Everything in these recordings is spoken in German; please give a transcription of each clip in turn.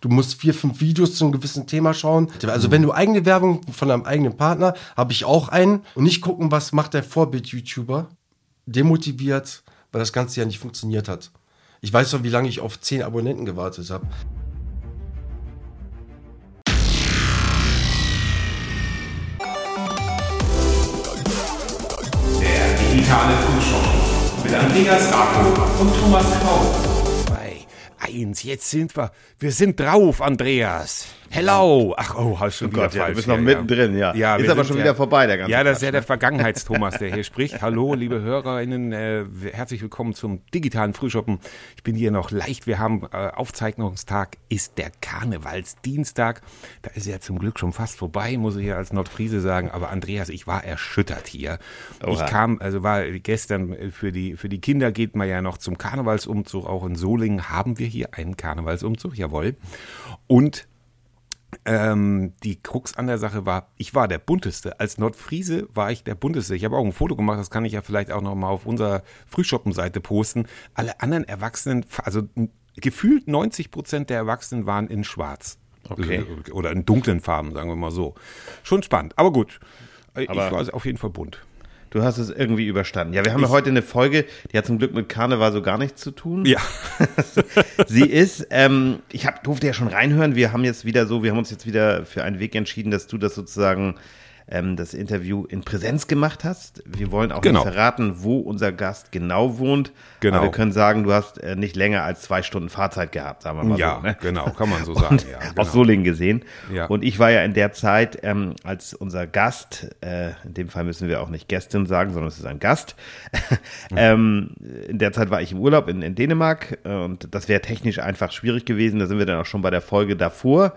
Du musst vier, fünf Videos zu einem gewissen Thema schauen. Also wenn du eigene Werbung von deinem eigenen Partner, habe ich auch einen. Und nicht gucken, was macht der Vorbild-YouTuber. Demotiviert, weil das Ganze ja nicht funktioniert hat. Ich weiß doch, wie lange ich auf zehn Abonnenten gewartet habe. Der digitale Frühschoppen mit Andreas Rako und Thomas Kraus. Eins, jetzt sind wir. Wir sind drauf, Andreas. Hello. Ach, oh, hast schon Oh wieder Gott, ja, falsch. du bist noch mittendrin, ja. ja Ist aber schon ja- wieder vorbei, der ganze Ja, das ist ja Quatsch, der? Vergangenheits-Thomas, der hier spricht. Hallo, liebe HörerInnen, äh, herzlich willkommen zum digitalen Frühschoppen. Ich bin hier noch leicht. Wir haben äh, Aufzeichnungstag, ist der Karnevalsdienstag. Da ist ja zum Glück schon fast vorbei, muss ich ja als Nordfriese sagen. Aber Andreas, ich war erschüttert hier. Ich Oha. kam, also war gestern äh, für die, für die Kinder geht man ja noch zum Karnevalsumzug. Auch in Solingen haben wir hier einen Karnevalsumzug, jawohl. Und ähm, die Krux an der Sache war, ich war der bunteste. Als Nordfriese war ich der bunteste. Ich habe auch ein Foto gemacht, das kann ich ja vielleicht auch noch mal auf unserer Frühschoppen-Seite posten. Alle anderen Erwachsenen, also gefühlt 90 Prozent der Erwachsenen waren in schwarz. Okay. Oder in dunklen Farben, sagen wir mal so. Schon spannend, aber gut. Ich Aber- war auf jeden Fall bunt. Du hast es irgendwie überstanden. Ja, wir haben ja heute eine Folge, die hat zum Glück mit Karneval so gar nichts zu tun. Ja. Sie ist, ähm, ich hab, durfte ja schon reinhören, wir haben jetzt wieder so, wir haben uns jetzt wieder für einen Weg entschieden, dass du das sozusagen ähm, das Interview in Präsenz gemacht hast. Wir wollen auch Genau. nicht verraten, wo unser Gast genau wohnt. Genau. Aber wir können sagen, du hast äh, nicht länger als zwei Stunden Fahrzeit gehabt, sagen wir mal Ja, so. Ne? genau, kann man so sagen. Ja, genau. Aus Solingen gesehen. Ja. Und ich war ja in der Zeit ähm, als unser Gast, äh, in dem Fall müssen wir auch nicht Gästin sagen, sondern es ist ein Gast. ähm, in der Zeit war ich im Urlaub in, in Dänemark äh, und das wäre technisch einfach schwierig gewesen. Da sind wir dann auch schon bei der Folge davor.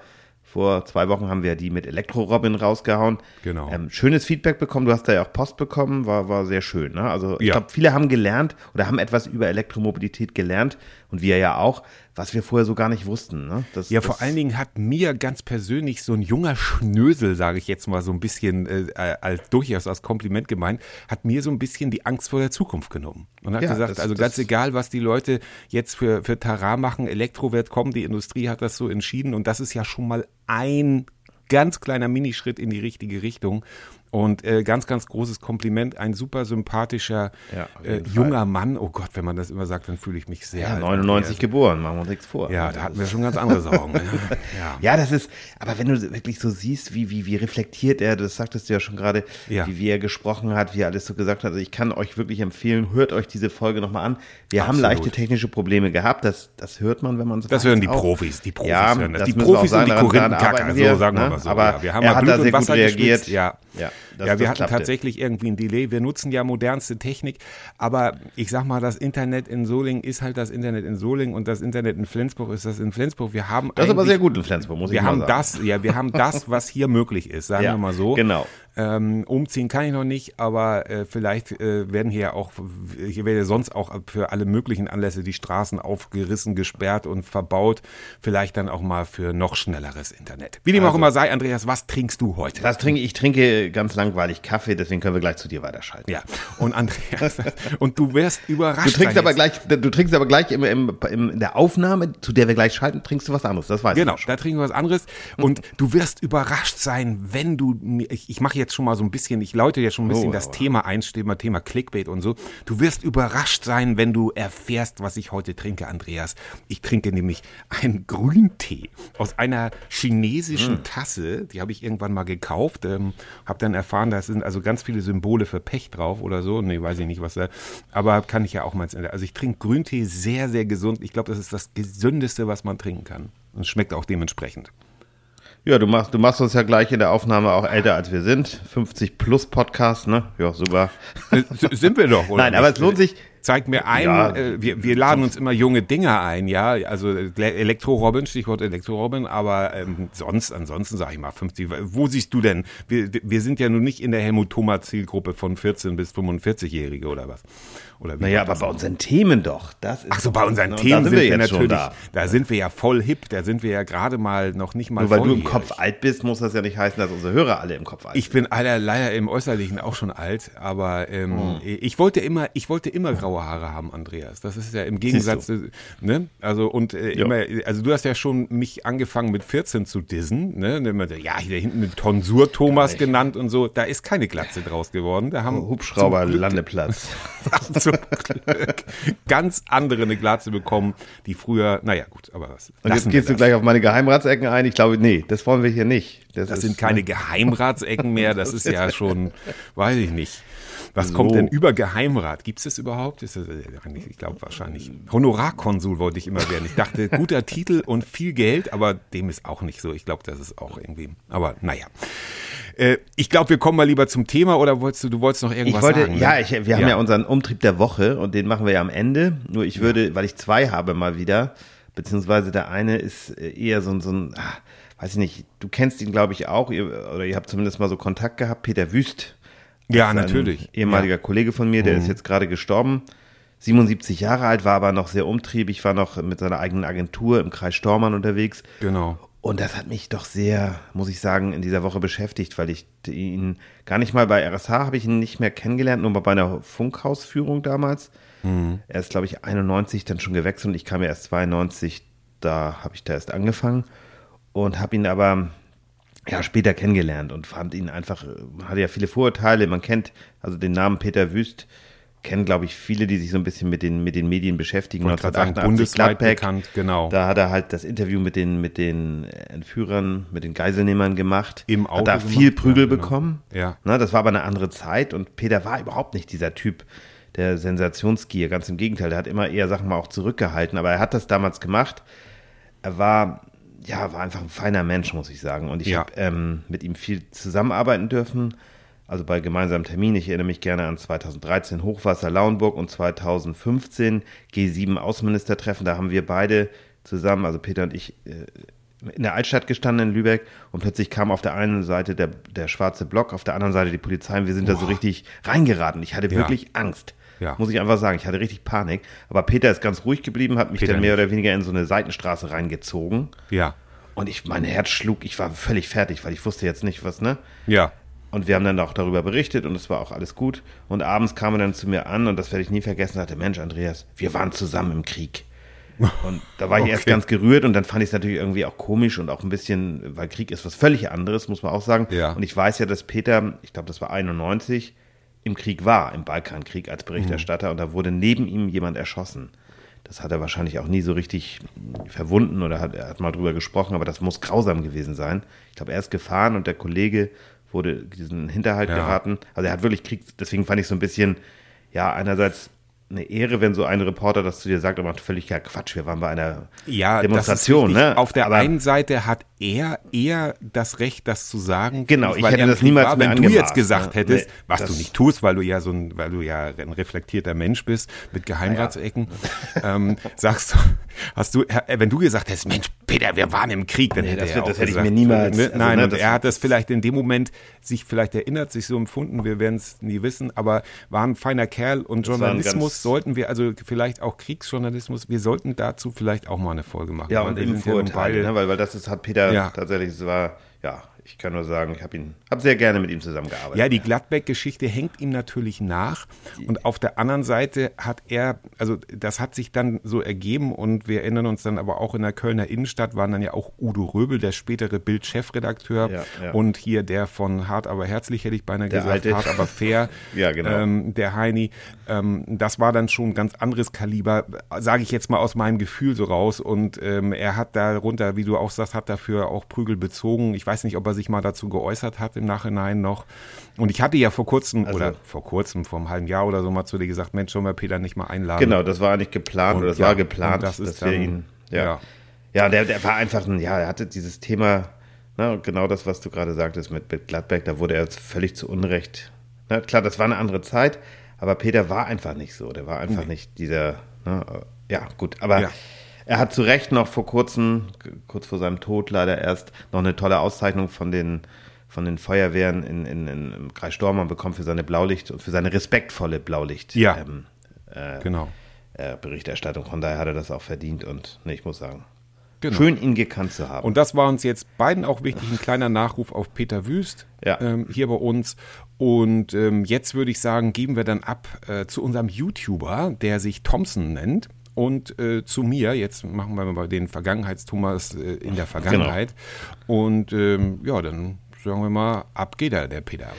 Vor zwei Wochen haben wir die mit Elektro-Robin rausgehauen. Genau. Ähm, schönes Feedback bekommen. Du hast da ja auch Post bekommen. War, war sehr schön. Ne? Also ich Ja. glaube, viele haben gelernt oder haben etwas über Elektromobilität gelernt. Und wir ja auch, was wir vorher so gar nicht wussten. Ne? Das, Ja, vor allen Dingen hat mir ganz persönlich so ein junger Schnösel, sage ich jetzt mal so ein bisschen äh, als durchaus als Kompliment gemeint, hat mir so ein bisschen die Angst vor der Zukunft genommen. Und hat Ja, gesagt, das- also das- ganz egal, was die Leute jetzt für, für Tara machen, Elektro wird kommen, die Industrie hat das so entschieden und das ist ja schon mal ein ganz kleiner Minischritt in die richtige Richtung. Und äh, ganz, ganz großes Kompliment, ein super sympathischer Ja, äh, Fall. junger Mann. Oh Gott, wenn man das immer sagt, dann fühle ich mich sehr Ja, alt. 99 geboren, machen wir uns nichts vor. Ja, da hatten wir schon ganz andere Sorgen. ne? ja. Ja, das ist, aber wenn du wirklich so siehst, wie, wie, wie reflektiert er, das sagtest du ja schon gerade, wie, wie er gesprochen hat, wie er alles so gesagt hat. Also ich kann euch wirklich empfehlen, hört euch diese Folge nochmal an. Wir haben Absolut. leichte technische Probleme gehabt, das, das hört man, wenn man es Das hören die auch. Profis, die Profis ja, hören das. das Die wir Profis und die Korinthenkacker, so wir, sagen wir ne? mal so. Aber ja, wir haben er hat Blut da sehr gut Wasser reagiert. geschwitzt, Ja, Ja, das- ja wir hatten klappte. tatsächlich irgendwie ein Delay. Wir nutzen ja modernste Technik, aber ich sag mal, das Internet in Solingen ist halt das Internet in Solingen und das Internet in Flensburg ist das in Flensburg. Wir haben Das ist aber sehr gut in Flensburg, muss ich wir mal haben sagen. das, ja, wir haben das, was hier möglich ist, sagen Ja, wir mal so. genau. Ähm, umziehen kann ich noch nicht, aber äh, vielleicht äh, werden hier auch, hier werden ja sonst auch für alle möglichen Anlässe die Straßen aufgerissen, gesperrt und verbaut. Vielleicht dann auch mal für noch schnelleres Internet. Wie dem auch Also- immer sei, Andreas, was trinkst du heute? Das trinke ich trinke ganz langweilig Kaffee, deswegen können wir gleich zu dir weiterschalten. Ja, und Andreas, und du wirst überrascht. Du trinkst sein aber jetzt. gleich, du trinkst aber gleich im, im, im, in der Aufnahme, zu der wir gleich schalten, trinkst du was anderes. Das weiß Genau, ich. schon. da trinken wir was anderes. Und du wirst überrascht sein, wenn du, ich, ich mache jetzt schon mal so ein bisschen, ich läute jetzt schon ein bisschen Oh, das aber- Thema ein, Thema, Thema Clickbait und so. Du wirst überrascht sein, wenn du erfährst, was ich heute trinke, Andreas. Ich trinke nämlich einen Grüntee aus einer chinesischen Hm. Tasse. Die habe ich irgendwann mal gekauft. Ähm, habe dann erfahren, da sind also ganz viele Symbole für Pech drauf oder so. Nee, weiß ich nicht, was da. Aber kann ich ja auch mal. ins- Also ich trinke Grüntee sehr, sehr gesund. Ich glaube, das ist das Gesündeste, was man trinken kann. Und es schmeckt auch dementsprechend. Ja, du machst, du machst uns ja gleich in der Aufnahme auch älter als wir sind. 50 plus Podcast, ne? Ja, super. Sind wir doch, oder? Nein, aber es lohnt sich. Zeigt mir ein, Ja. äh, wir, wir laden uns immer junge Dinger ein, ja, also Elektro-Robin, Stichwort Elektro-Robin, aber ähm, sonst, ansonsten sage ich mal 50. Wo siehst du denn? Wir, wir sind ja nun nicht in der Helmut-Thomas-Zielgruppe von 14 bis 45-Jährige oder was? Oder wie Naja, aber das? bei unseren Themen doch. Das ist Ach so, bei das, unseren ne? Und Themen sind wir, schon natürlich, da. da. sind wir ja voll hip, da sind wir ja gerade mal noch nicht mal Nur weil du im. Kopf alt bist, muss das ja nicht heißen, dass unsere Hörer alle im Kopf alt Ich bin leider, leider im Äußerlichen auch schon alt, aber ähm, ich wollte immer, ich wollte immer grau graue Haare haben, Andreas. Das ist ja im Gegensatz, ne? Also und äh, immer, also du hast ja schon mich angefangen mit 14 zu dissen, ne? Und immer so, Ja, hier hinten mit Tonsur Thomas genannt und so. Da ist keine Glatze draus geworden. Da haben Hubschrauber zum Glück- Landeplatz. zum Glück ganz andere eine Glatze bekommen, die früher, naja gut, aber was. Und jetzt gehst du das. gleich auf meine Geheimratsecken ein. Ich glaube, nee, das wollen wir hier nicht. Das ist- sind keine Geheimratsecken mehr, das ist ja schon, weiß ich nicht. Was kommt So. denn über Geheimrat? Gibt es das überhaupt? Das, äh, ich glaube wahrscheinlich. Honorarkonsul wollte ich immer werden. Ich dachte, guter Titel und viel Geld, aber dem ist auch nicht so. Ich glaube, das ist auch irgendwie. Aber naja. Äh, ich glaube, wir kommen mal lieber zum Thema oder wolltest du, du wolltest noch irgendwas Ich wollte, sagen? ne? ja, ich, wir haben ja. unseren Umtrieb der Woche und den machen wir ja am Ende. Nur ich würde, weil ich zwei habe mal wieder, beziehungsweise der eine ist äh, eher so ein, so ein ah, weiß ich nicht, du kennst ihn, glaube ich, auch, ihr, oder ihr habt zumindest mal so Kontakt gehabt, Peter Wüst. Ja, natürlich. Ein ehemaliger Kollege von mir, der ist jetzt gerade gestorben. 77 Jahre alt, war aber noch sehr umtriebig, war noch mit seiner eigenen Agentur im Kreis Stormann unterwegs. Genau. Und das hat mich doch sehr, muss ich sagen, in dieser Woche beschäftigt, weil ich ihn gar nicht mal bei RSH habe ich ihn nicht mehr kennengelernt, nur bei einer Funkhausführung damals. Er ist, glaube ich, 91 dann schon gewechselt und ich kam ja erst 92, da habe ich da erst angefangen und habe ihn aber ja später kennengelernt und fand ihn einfach, äh, hatte ja viele Vorurteile. Man kennt also den Namen Peter Wüst, kennen, glaube ich, viele, die sich so ein bisschen mit den, mit den Medien beschäftigen. Wollte gerade sagen, bundesweit bekannt, genau. Da hat er halt das Interview mit den, mit den Entführern, mit den Geiselnehmern gemacht. Im Hat da Auto viel gemacht, Prügel ja, genau. bekommen. Ja. Na, das war aber eine andere Zeit und Peter war überhaupt nicht dieser Typ der Sensationsgier. Ganz im Gegenteil, der hat immer eher Sachen mal auch zurückgehalten, aber er hat das damals gemacht. Er war, ja, war einfach ein feiner Mensch, muss ich sagen. Und ich Ja. habe ähm, mit ihm viel zusammenarbeiten dürfen. Also bei gemeinsamen Terminen. Ich erinnere mich gerne an 2013 Hochwasser Lauenburg und 2015 G7 Außenministertreffen. Da haben wir beide zusammen, also Peter und ich, äh, in der Altstadt gestanden in Lübeck und plötzlich kam auf der einen Seite der, der schwarze Block, auf der anderen Seite die Polizei und wir sind da so richtig reingeraten. Ich hatte Ja. wirklich Angst. Ja. Muss ich einfach sagen. Ich hatte richtig Panik. Aber Peter ist ganz ruhig geblieben, hat mich Peter dann mehr nicht. oder weniger in so eine Seitenstraße reingezogen. Ja. Und ich, mein Herz schlug, ich war völlig fertig, weil ich wusste jetzt nicht, was, ne? Ja. Und wir haben dann auch darüber berichtet und es war auch alles gut. Und abends kam er dann zu mir an und das werde ich nie vergessen, sagte, Mensch, Andreas, wir waren zusammen im Krieg. Und da war ich erst Okay. ganz gerührt und dann fand ich es natürlich irgendwie auch komisch und auch ein bisschen, weil Krieg ist was völlig anderes, muss man auch sagen. Ja. Und ich weiß ja, dass Peter, ich glaube, das war 91, im Krieg war, im Balkankrieg als Berichterstatter und da wurde neben ihm jemand erschossen. Das hat er wahrscheinlich auch nie so richtig verwunden oder hat, er hat mal drüber gesprochen, aber das muss grausam gewesen sein. Ich glaube, er ist gefahren und der Kollege wurde diesen Hinterhalt Ja. geraten. Also er hat wirklich Krieg, deswegen fand ich so ein bisschen, ja, einerseits eine Ehre, wenn so ein Reporter das zu dir sagt, aber völlig ja Quatsch, wir waren bei einer Ja, Demonstration, ne? Auf der aber, einen Seite hat er eher das Recht, das zu sagen. Genau, ich hätte das niemals war. mehr Wenn du jetzt angemaßt, gesagt ne? hättest, Nee, was du nicht tust, weil du ja so ein, weil du ja ein reflektierter Mensch bist mit Geheimratsecken, ähm, sagst du, hast du, äh, wenn du gesagt hättest, Mensch, Peter, wir waren im Krieg, dann Nee, hätte das er das hätte ich mir niemals- Ne? also, Nein, ne, und das- er hat das vielleicht in dem Moment sich vielleicht erinnert, sich so empfunden, wir werden es nie wissen, aber war ein feiner Kerl und Journalismus sollten wir, also vielleicht auch Kriegsjournalismus, wir sollten dazu vielleicht auch mal eine Folge machen. ja, und eben sind ja Vorurteile, beide- ne? weil, weil das ist, hat Peter Ja. tatsächlich, es war, ja, ich kann nur sagen, ich habe ihn, habe sehr gerne mit ihm zusammengearbeitet. Ja, die Gladbeck-Geschichte hängt ihm natürlich nach. Und auf der anderen Seite hat er, also das hat sich dann so ergeben und wir erinnern uns dann aber auch in der Kölner Innenstadt waren dann ja auch Udo Röbel, der spätere Bild-Chefredakteur Ja, ja. und hier der von Hart aber herzlich, hätte ich beinahe Der gesagt, alte. Hart aber fair, Ja, genau. ähm, der Heini. Ähm, das war dann schon ein ganz anderes Kaliber, sage ich jetzt mal aus meinem Gefühl so raus. Und ähm, er hat darunter, wie du auch sagst, hat dafür auch Prügel bezogen. Ich weiß nicht, ob er sich mal dazu geäußert hat im Nachhinein noch. Und ich hatte ja vor kurzem, Also- oder vor kurzem, vor einem halben Jahr oder so mal zu dir gesagt, Mensch, sollen wir Peter nicht mal einladen? Genau, das war nicht geplant Und oder das ja, war geplant, das ist dass wir dann- ihn, ja. ja. Ja, der, der war einfach ein, ja, er hatte dieses Thema, ne, genau das, was du gerade sagtest mit, mit Gladbeck, da wurde er jetzt völlig zu Unrecht. Na, klar, das war eine andere Zeit, aber Peter war einfach nicht so. Der war einfach nicht dieser, ne, äh, ja, gut, aber Ja. Er hat zu Recht noch vor kurzem, kurz vor seinem Tod leider erst, noch eine tolle Auszeichnung von den von den Feuerwehren in, in, in, im Kreis Stormann bekommen für seine Blaulicht und für seine respektvolle Blaulicht. Ja. Ähm, Genau. äh, Berichterstattung. Von daher hat er das auch verdient und ne, ich muss sagen, Genau. Schön, ihn gekannt zu haben. Und das war uns jetzt beiden auch wichtig. Ein kleiner Nachruf auf Peter Wüst Ja. ähm, hier bei uns. Und ähm, jetzt würde ich sagen, geben wir dann ab äh, zu unserem YouTuber, der sich Thompson nennt. Und äh, zu mir, jetzt machen wir mal den Vergangenheitstomas äh, in der Vergangenheit. Und ähm, ja, dann sagen wir mal, ab geht er, der Peter.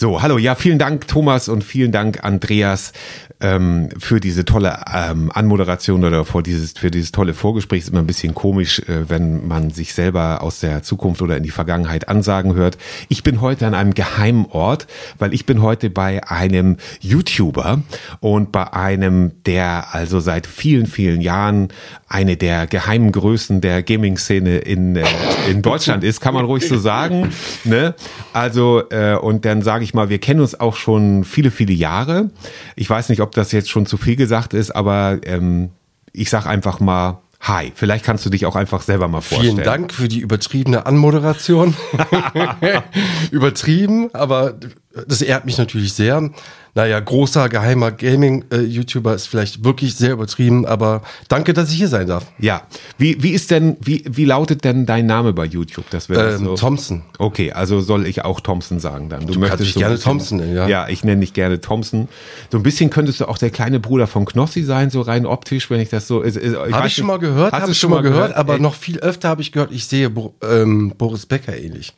So, hallo, ja, vielen Dank Thomas und vielen Dank Andreas ähm, für diese tolle ähm, Anmoderation oder vor dieses, für dieses tolle Vorgespräch. Ist immer ein bisschen komisch, äh, wenn man sich selber aus der Zukunft oder in die Vergangenheit ansagen hört. Ich bin heute an einem geheimen Ort, weil ich bin heute bei einem YouTuber und bei einem, der also seit vielen, vielen Jahren eine der geheimen Größen der Gaming-Szene in, äh, in Deutschland ist, kann man ruhig so sagen. Ne? Also, äh, und dann sage ich mal, wir kennen uns auch schon viele, viele Jahre. Ich weiß nicht, ob das jetzt schon zu viel gesagt ist, aber ähm, ich sag einfach mal, hi. Vielleicht kannst du dich auch einfach selber mal vorstellen. Vielen Dank für die übertriebene Anmoderation. Übertrieben, aber das ehrt mich natürlich sehr. Naja, großer geheimer Gaming-YouTuber ist vielleicht wirklich sehr übertrieben, aber danke, dass ich hier sein darf. Ja, wie, wie ist denn, wie, wie lautet denn dein Name bei YouTube? Das wäre Ähm, so. Thompson. Okay, also soll ich auch Thompson sagen dann. Du kannst dich so gerne bisschen- Thompson nennen, ja. Ja, ich nenne dich gerne Thompson. So ein bisschen könntest du auch der kleine Bruder von Knossi sein, so rein optisch, wenn ich das so. Habe ich schon mal gehört, habe ich schon mal gehört, aber noch viel öfter habe ich gehört, ich sehe Bo ähm, Boris Becker ähnlich.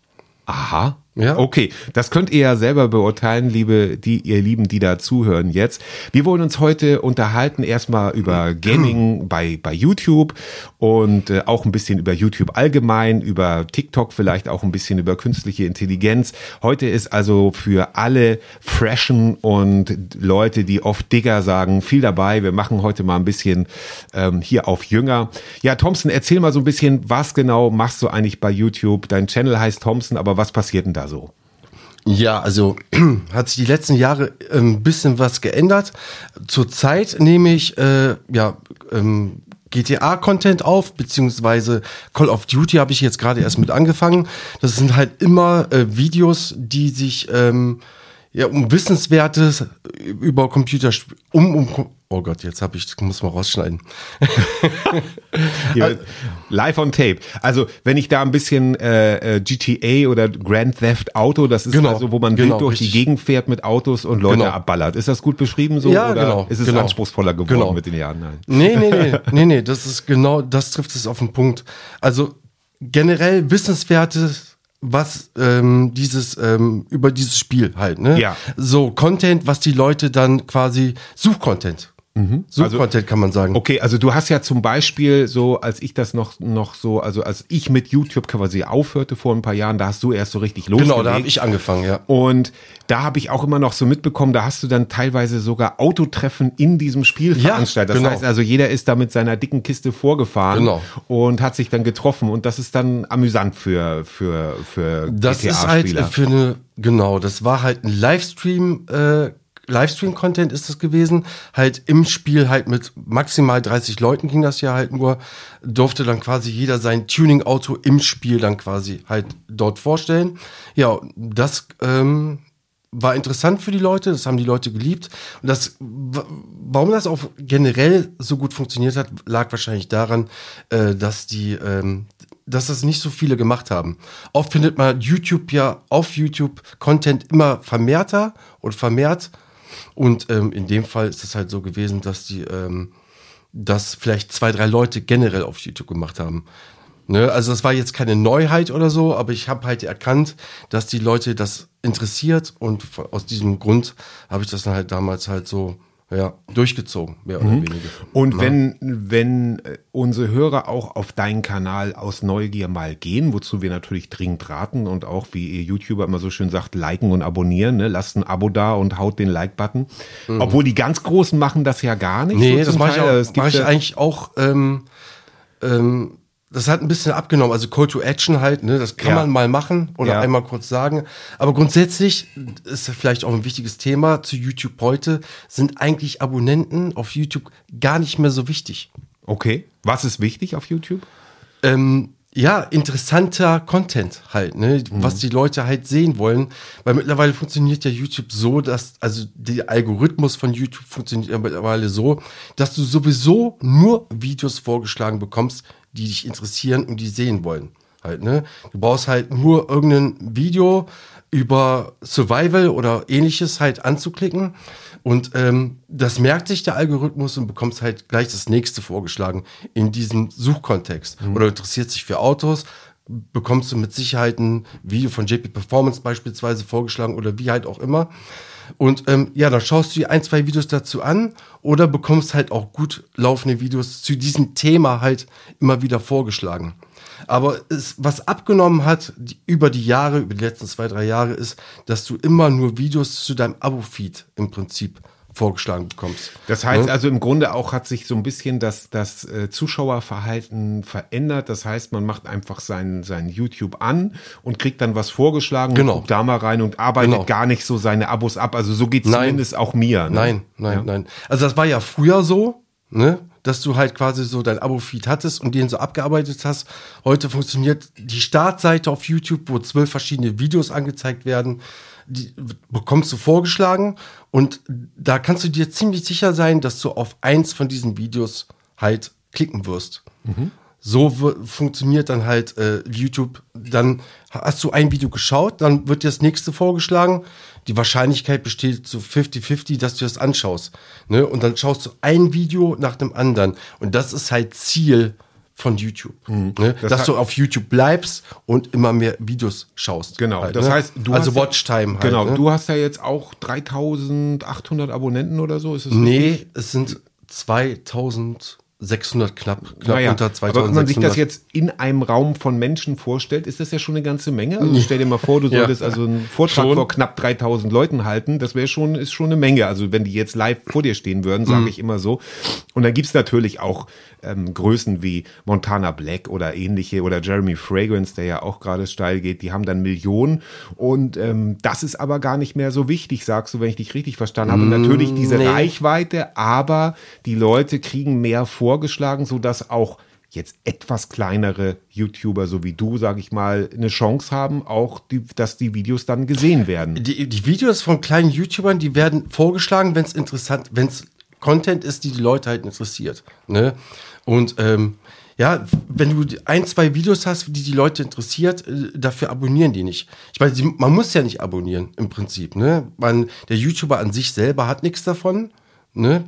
Aha. Ja. Okay, das könnt ihr ja selber beurteilen, liebe, die, ihr Lieben, die da zuhören jetzt. Wir wollen uns heute unterhalten erstmal über Gaming bei, bei YouTube und äh, auch ein bisschen über YouTube allgemein, über TikTok vielleicht auch ein bisschen über künstliche Intelligenz. Heute ist also für alle Freshen und Leute, die oft Digger sagen, viel dabei. Wir machen heute mal ein bisschen ähm, hier auf Jünger. Ja, Thompson, erzähl mal so ein bisschen, was genau machst du eigentlich bei YouTube? Dein Channel heißt Thompson, aber was passiert denn da so? Ja, also hat sich die letzten Jahre ein bisschen was geändert. Zurzeit nehme ich äh, ja ähm, GTA-Content auf, beziehungsweise Call of Duty habe ich jetzt gerade erst mit angefangen. Das sind halt immer äh, Videos, die sich ähm, ja um Wissenswertes über Computer um um Oh Gott, jetzt habe ich muss mal rausschneiden. Hier, live on tape. Also wenn ich da ein bisschen äh, äh, GTA oder Grand Theft Auto, das ist Genau, also, wo man genau, durch die richtig. Gegend fährt mit Autos und Leute Genau. abballert. Ist das gut beschrieben so? Ja, oder genau, Ist es genau. anspruchsvoller geworden Genau. mit den Jahren? Nein. Nee, nee, nee, nee, nee, das ist genau, das trifft es auf den Punkt. Also generell Wissenswertes, was ähm, dieses ähm, über dieses Spiel halt, ne? Ja. So Content, was die Leute dann quasi Suchcontent. Suchcontent kann man sagen. Mhm. Also Okay, also du hast ja zum Beispiel so, als ich das noch, noch so, also als ich mit YouTube quasi aufhörte vor ein paar Jahren, da hast du erst so richtig losgelegt. Genau, da habe ich angefangen, ja. Und da habe ich auch immer noch so mitbekommen, da hast du dann teilweise sogar Autotreffen in diesem Spiel Ja, veranstaltet. Das genau. heißt also, jeder ist da mit seiner dicken Kiste vorgefahren Genau. und hat sich dann getroffen. Und das ist dann amüsant für, für, für Das ist halt für eine, genau, das war halt ein Livestream, äh, Livestream-Content ist das gewesen. Halt im Spiel halt mit maximal 30 Leuten ging das ja halt nur. Durfte dann quasi jeder sein Tuning-Auto im Spiel dann quasi halt dort vorstellen. Ja, das ähm, war interessant für die Leute, das haben die Leute geliebt. Und das, wa- warum das auch generell so gut funktioniert hat, lag wahrscheinlich daran, äh, dass die, ähm, dass das nicht so viele gemacht haben. Oft findet man YouTube ja auf YouTube Content immer vermehrter und vermehrt. Und ähm, in dem Fall ist es halt so gewesen, dass die, ähm, dass vielleicht zwei, drei Leute generell auf YouTube gemacht haben. Ne? Also das war jetzt keine Neuheit oder so, aber ich habe halt erkannt, dass die Leute das interessiert und aus diesem Grund habe ich das dann halt damals halt so ja, durchgezogen, mehr oder weniger. Und wenn, wenn äh, unsere Hörer auch auf deinen Kanal aus Neugier mal gehen, wozu wir natürlich dringend raten und auch, wie ihr YouTuber immer so schön sagt, liken und abonnieren, ne? lasst ein Abo da und haut den Like-Button. Obwohl die ganz Großen machen das ja gar nicht. Mhm. Nee, so das mache ich, auch, gibt mach ich ja- eigentlich auch. Ähm, ähm, das hat ein bisschen abgenommen. Also Call to Action halt, ne, das kann Ja. man mal machen oder Ja. einmal kurz sagen. Aber grundsätzlich ist vielleicht auch ein wichtiges Thema zu YouTube heute, sind eigentlich Abonnenten auf YouTube gar nicht mehr so wichtig. Okay. Was ist wichtig auf YouTube? ähm, ja, interessanter Content halt, ne, was die Leute halt sehen wollen. Weil mittlerweile funktioniert ja YouTube so, dass, also der Algorithmus von YouTube funktioniert ja mittlerweile so, dass du sowieso nur Videos vorgeschlagen bekommst, die dich interessieren und die sehen wollen. Halt, ne? Du brauchst halt nur irgendein Video über Survival oder ähnliches halt anzuklicken. Und ähm, das merkt sich der Algorithmus und bekommst halt gleich das nächste vorgeschlagen in diesem Suchkontext. Oder interessiert sich für Autos, bekommst du mit Sicherheit ein Video von JP Performance beispielsweise vorgeschlagen oder wie halt auch immer. Und ähm, ja, dann schaust du dir ein, zwei Videos dazu an oder bekommst halt auch gut laufende Videos zu diesem Thema halt immer wieder vorgeschlagen. Aber es, was abgenommen hat die, über die Jahre, über die letzten zwei, drei Jahre, ist, dass du immer nur Videos zu deinem Abo-Feed im Prinzip vorgeschlagen bekommst. Das heißt Ne? also im Grunde auch hat sich so ein bisschen das, das äh, Zuschauerverhalten verändert. Das heißt, man macht einfach sein, sein YouTube an und kriegt dann was vorgeschlagen Genau. und guckt da mal rein und arbeitet Genau. gar nicht so seine Abos ab. Also so geht zumindest auch mir. Ne? Nein, nein, Ja. nein. Also das war ja früher so, ne? dass du halt quasi so dein Abo-Feed hattest und den so abgearbeitet hast. Heute funktioniert die Startseite auf YouTube, wo zwölf verschiedene Videos angezeigt werden, die bekommst du vorgeschlagen und da kannst du dir ziemlich sicher sein, dass du auf eins von diesen Videos halt klicken wirst. So w- funktioniert dann halt äh, YouTube. Dann hast du ein Video geschaut, dann wird dir das nächste vorgeschlagen. Die Wahrscheinlichkeit besteht zu 50-50, dass du das anschaust. Ne? Und dann schaust du ein Video nach dem anderen. Und das ist halt Ziel von YouTube. Ne? Mhm. Das dass du auf YouTube bleibst und immer mehr Videos schaust. Genau, Halt, das ne? heißt, du also hast ja- Watchtime halt. Genau, ne? du hast ja jetzt auch 3800 Abonnenten oder so. Ist es Nee, es sind 2600 knapp, knapp Naja, unter aber 2600. wenn man sich das jetzt in einem Raum von Menschen vorstellt, ist das ja schon eine ganze Menge. Also stell dir mal vor, du Ja. solltest also einen Vortrag Schon. vor knapp 3000 Leuten halten. Das wäre schon, ist schon eine Menge. Also wenn die jetzt live vor dir stehen würden, Mhm. sage ich immer so. Und dann gibt's natürlich auch ähm, Größen wie Montana Black oder ähnliche oder Jeremy Fragrance, der ja auch gerade steil geht. Die haben dann Millionen. Und ähm, das ist aber gar nicht mehr so wichtig, sagst du, wenn ich dich richtig verstanden habe. Natürlich diese Mm, nee. Reichweite, aber die Leute kriegen mehr vorgeschlagen, sodass auch jetzt etwas kleinere YouTuber, so wie du, sag ich mal, eine Chance haben, auch die, dass die Videos dann gesehen werden. Die, die Videos von kleinen YouTubern, die werden vorgeschlagen, wenn es interessant, wenn es Content ist, die die Leute halt interessiert. Ne? Und ähm, ja, wenn du ein, zwei Videos hast, die die Leute interessiert, äh, dafür abonnieren die nicht. Ich meine, man muss ja nicht abonnieren im Prinzip. Ne? Man, der YouTuber an sich selber hat nichts davon. Ne?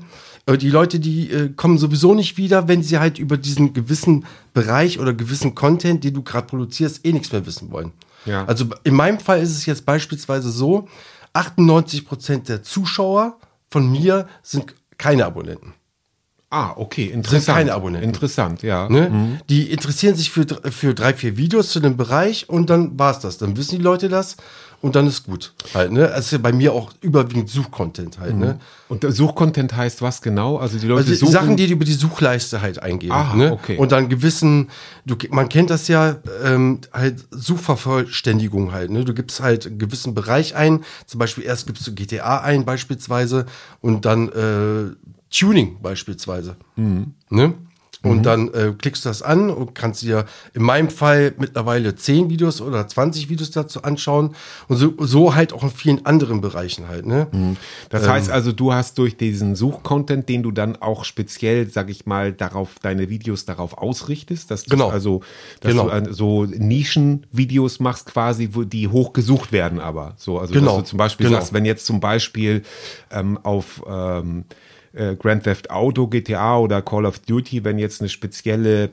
Äh, Die Leute, die äh, kommen sowieso nicht wieder, wenn sie halt über diesen gewissen Bereich oder gewissen Content, den du gerade produzierst, eh nichts mehr wissen wollen. Ja. Also in meinem Fall ist es jetzt beispielsweise so, 98% der Zuschauer von mir sind keine Abonnenten. Ah, okay, interessant. keine Abonnenten. Interessant, ja. Ne? Die interessieren sich für, für drei, vier Videos zu dem Bereich und dann war's das. Dann wissen die Leute das und dann ist gut. Halt, ne? Das ist ja bei mir auch überwiegend Suchcontent halt, ne? Und der Suchcontent heißt was genau? Also die Leute Also die suchen Sachen, die die über die Suchleiste halt eingeben. Ah, ne? okay. Und dann gewissen, du, man kennt das ja, ähm, halt Suchvervollständigung halt. Ne? Du gibst halt einen gewissen Bereich ein. Zum Beispiel erst gibst du GTA ein beispielsweise und dann äh, Tuning beispielsweise. Mhm. Ne? Und dann äh, klickst du das an und kannst dir in meinem Fall mittlerweile 10 Videos oder 20 Videos dazu anschauen. Und so, so halt auch in vielen anderen Bereichen halt. Ne? Das heißt also, du hast durch diesen Suchcontent, den du dann auch speziell, sag ich mal, darauf deine Videos darauf ausrichtest, dass du Genau. also dass Genau. du an- so Nischenvideos machst, quasi, wo die hoch gesucht werden, aber so, also Genau. dass du zum Beispiel Genau. sagst, wenn jetzt zum Beispiel ähm, auf ähm, äh, Grand Theft Auto, GTA oder Call of Duty, wenn jetzt eine spezielle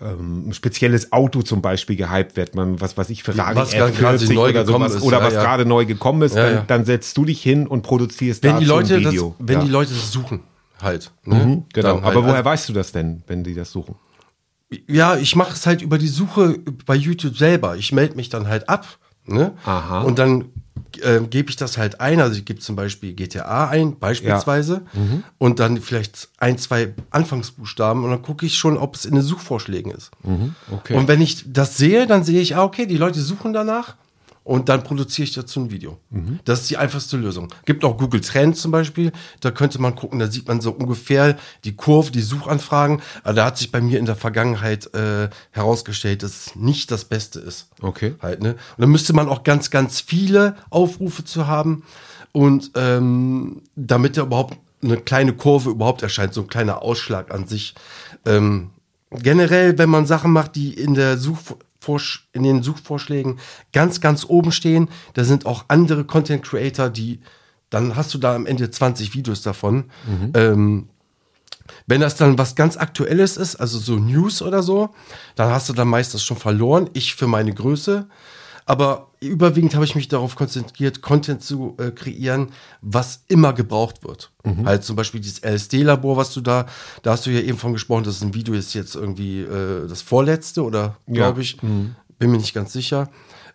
ähm, ein spezielles Auto zum Beispiel gehypt wird, man, was weiß ich, Ferrari Was gerade F40 neu oder gekommen sowas, ist, oder ja, was ja. gerade neu gekommen ist, Ja, dann, dann setzt du dich hin und produzierst Wenn die Leute ein das, Video. wenn ja. die Leute das suchen halt. Ne? Mhm, genau. Halt. Aber woher weißt du das denn, wenn die das suchen? ja, ich mache es halt über die Suche bei YouTube selber. Ich melde mich dann halt ab. Ne? Aha. Und dann äh, gebe ich das halt ein. Also ich gebe zum Beispiel GTA ein, beispielsweise. Mhm. Und dann vielleicht ein, zwei Anfangsbuchstaben und dann gucke ich schon, ob es in den Suchvorschlägen ist. Mhm. Okay. Und wenn ich das sehe, dann sehe ich, ah, okay, die Leute suchen danach. Und dann produziere ich dazu ein Video. Mhm. Das ist die einfachste Lösung. Gibt auch Google Trends zum Beispiel. Da könnte man gucken, da sieht man so ungefähr die Kurve, die Suchanfragen. Aber da hat sich bei mir in der Vergangenheit äh, herausgestellt, dass es nicht das Beste ist. Okay. Halt, ne? Und dann müsste man auch ganz, ganz viele Aufrufe zu haben. Und ähm, damit da überhaupt eine kleine Kurve überhaupt erscheint, so ein kleiner Ausschlag an sich. Ähm, generell, wenn man Sachen macht, die in der Suchvorsch in den Suchvorschlägen ganz, ganz oben stehen, da sind auch andere Content Creator, die, dann hast du da am Ende 20 Videos davon. Ähm, wenn das dann was ganz Aktuelles ist, also so News oder so, dann hast du dann meistens schon verloren. Ich für meine Größe. Aber überwiegend habe ich mich darauf konzentriert, Content zu äh, kreieren, was immer gebraucht wird. Halt zum Beispiel dieses LSD-Labor, was du da, da hast du ja eben von gesprochen, das ist ein Video, ist jetzt irgendwie äh, das vorletzte oder glaube ich. Bin mir nicht ganz sicher.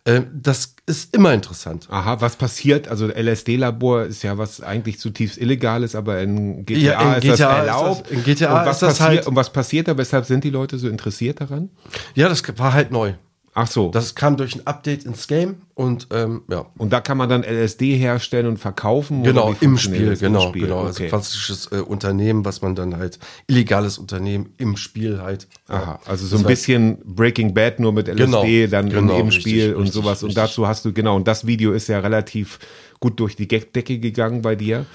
Äh, das ist immer interessant. Aha, was passiert? Also LSD-Labor ist ja was eigentlich zutiefst Illegales, aber in GTA, Ja, in ist GTA das ist erlaubt. das- in GTA und was ist das passiert, halt- Und was passiert da? Weshalb sind die Leute so interessiert daran? Ja, das war halt neu. Ach so. Das kam durch ein Update ins Game und ähm, ja. und da kann man dann LSD herstellen und verkaufen? Genau, im funktioniert Spiel, genau, Im Spiel, genau. Also okay. klassisches äh, Unternehmen, was man dann halt, illegales Unternehmen im Spiel halt. Aha, also so ein bisschen Breaking Bad nur mit LSD, Genau, dann genau, im richtig, Spiel und richtig, sowas. Und richtig. dazu hast du, genau, und das Video ist ja relativ gut durch die Decke gegangen bei dir.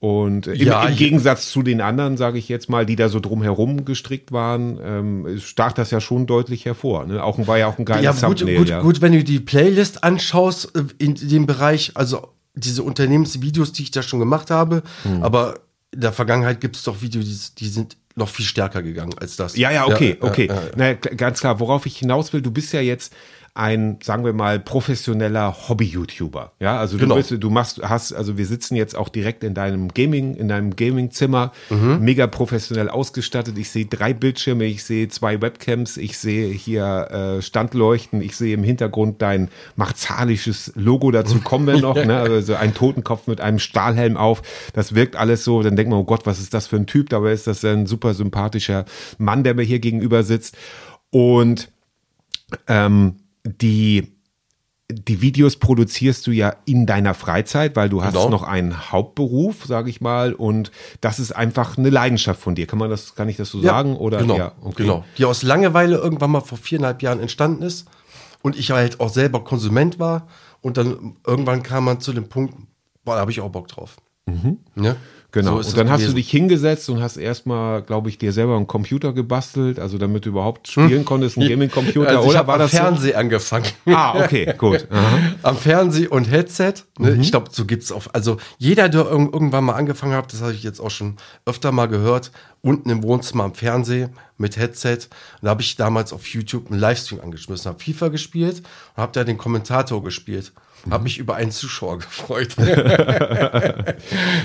Und im, Ja, im Gegensatz zu den anderen, sage ich jetzt mal, die da so drumherum gestrickt waren, ähm, stach das ja schon deutlich hervor. Ne? Auch war ja auch ein geiles Ja, gut, Thumbnail. gut, ja. gut, wenn du die Playlist anschaust äh, in dem Bereich, also diese Unternehmensvideos, die ich da schon gemacht habe, Hm. aber in der Vergangenheit gibt es doch Videos, die, die sind noch viel stärker gegangen als das. Ja, ja, okay, Ja, okay. ja, ja. Na, ganz klar, worauf ich hinaus will, du bist ja jetzt ein, sagen wir mal, professioneller Hobby-YouTuber. Ja, also du Genau. bist, du machst, hast, also wir sitzen jetzt auch direkt in deinem Gaming, in deinem Gaming-Zimmer, Mhm. mega professionell ausgestattet. Ich sehe drei Bildschirme, ich sehe zwei Webcams, ich sehe hier äh, Standleuchten, ich sehe im Hintergrund dein marzalisches Logo, dazu kommen wir noch, ne? Also ein Totenkopf mit einem Stahlhelm auf. Das wirkt alles so, dann denkt man, oh Gott, was ist das für ein Typ? Dabei ist das ein super sympathischer Mann, der mir hier gegenüber sitzt. Und ähm, die, die Videos produzierst du ja in deiner Freizeit, weil du hast Genau. noch einen Hauptberuf, sage ich mal, und das ist einfach eine Leidenschaft von dir. Kann man das, kann ich das so sagen? Oder genau, ja, okay. genau. Die aus Langeweile irgendwann mal vor viereinhalb Jahren entstanden ist und ich halt auch selber Konsument war und dann irgendwann kam man zu dem Punkt, boah, da habe ich auch Bock drauf. Ja? Genau. So und dann hast du dich hingesetzt und hast erstmal, glaube ich, dir selber einen Computer gebastelt, also damit du überhaupt spielen konntest, einen Gaming-Computer, also ich oder habe war am das Fernsehen angefangen. So? Ah, okay, gut. Aha. am Fernsehen und Headset. Ne? Mhm. Ich glaube, so gibt's auch. Also jeder, der irg irgendwann mal angefangen hat, das habe ich jetzt auch schon öfter mal gehört, unten im Wohnzimmer am Fernsehen mit Headset. Und da habe ich damals auf YouTube einen Livestream angeschmissen, habe FIFA gespielt und habe da den Kommentator gespielt. Habe mich über einen Zuschauer gefreut.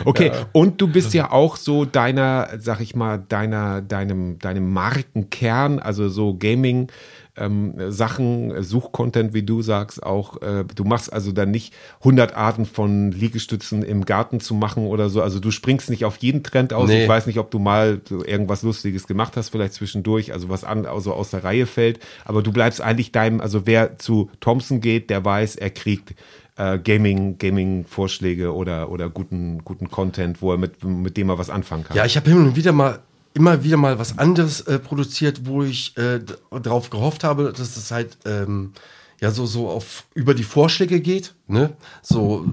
Okay, und du bist ja auch so deiner, sag ich mal, deiner, deinem, deinem Markenkern, also so Gaming. Ähm, Sachen, Suchcontent, wie du sagst, auch, äh, du machst also dann nicht 100 Arten von Liegestützen im Garten zu machen oder so, also du springst nicht auf jeden Trend aus, Nee. ich weiß nicht, ob du mal so irgendwas Lustiges gemacht hast, vielleicht zwischendurch, also was an, also aus der Reihe fällt, aber du bleibst eigentlich deinem, also wer zu Thompson geht, der weiß, er kriegt äh, Gaming, Gaming-Vorschläge oder, oder guten, guten Content, wo er mit, mit dem er was anfangen kann. Ja, ich habe hin und wieder mal immer wieder mal was anderes äh, produziert, wo ich äh, darauf gehofft habe, dass es halt ähm, ja so so auf über die Vorschläge geht, ne? So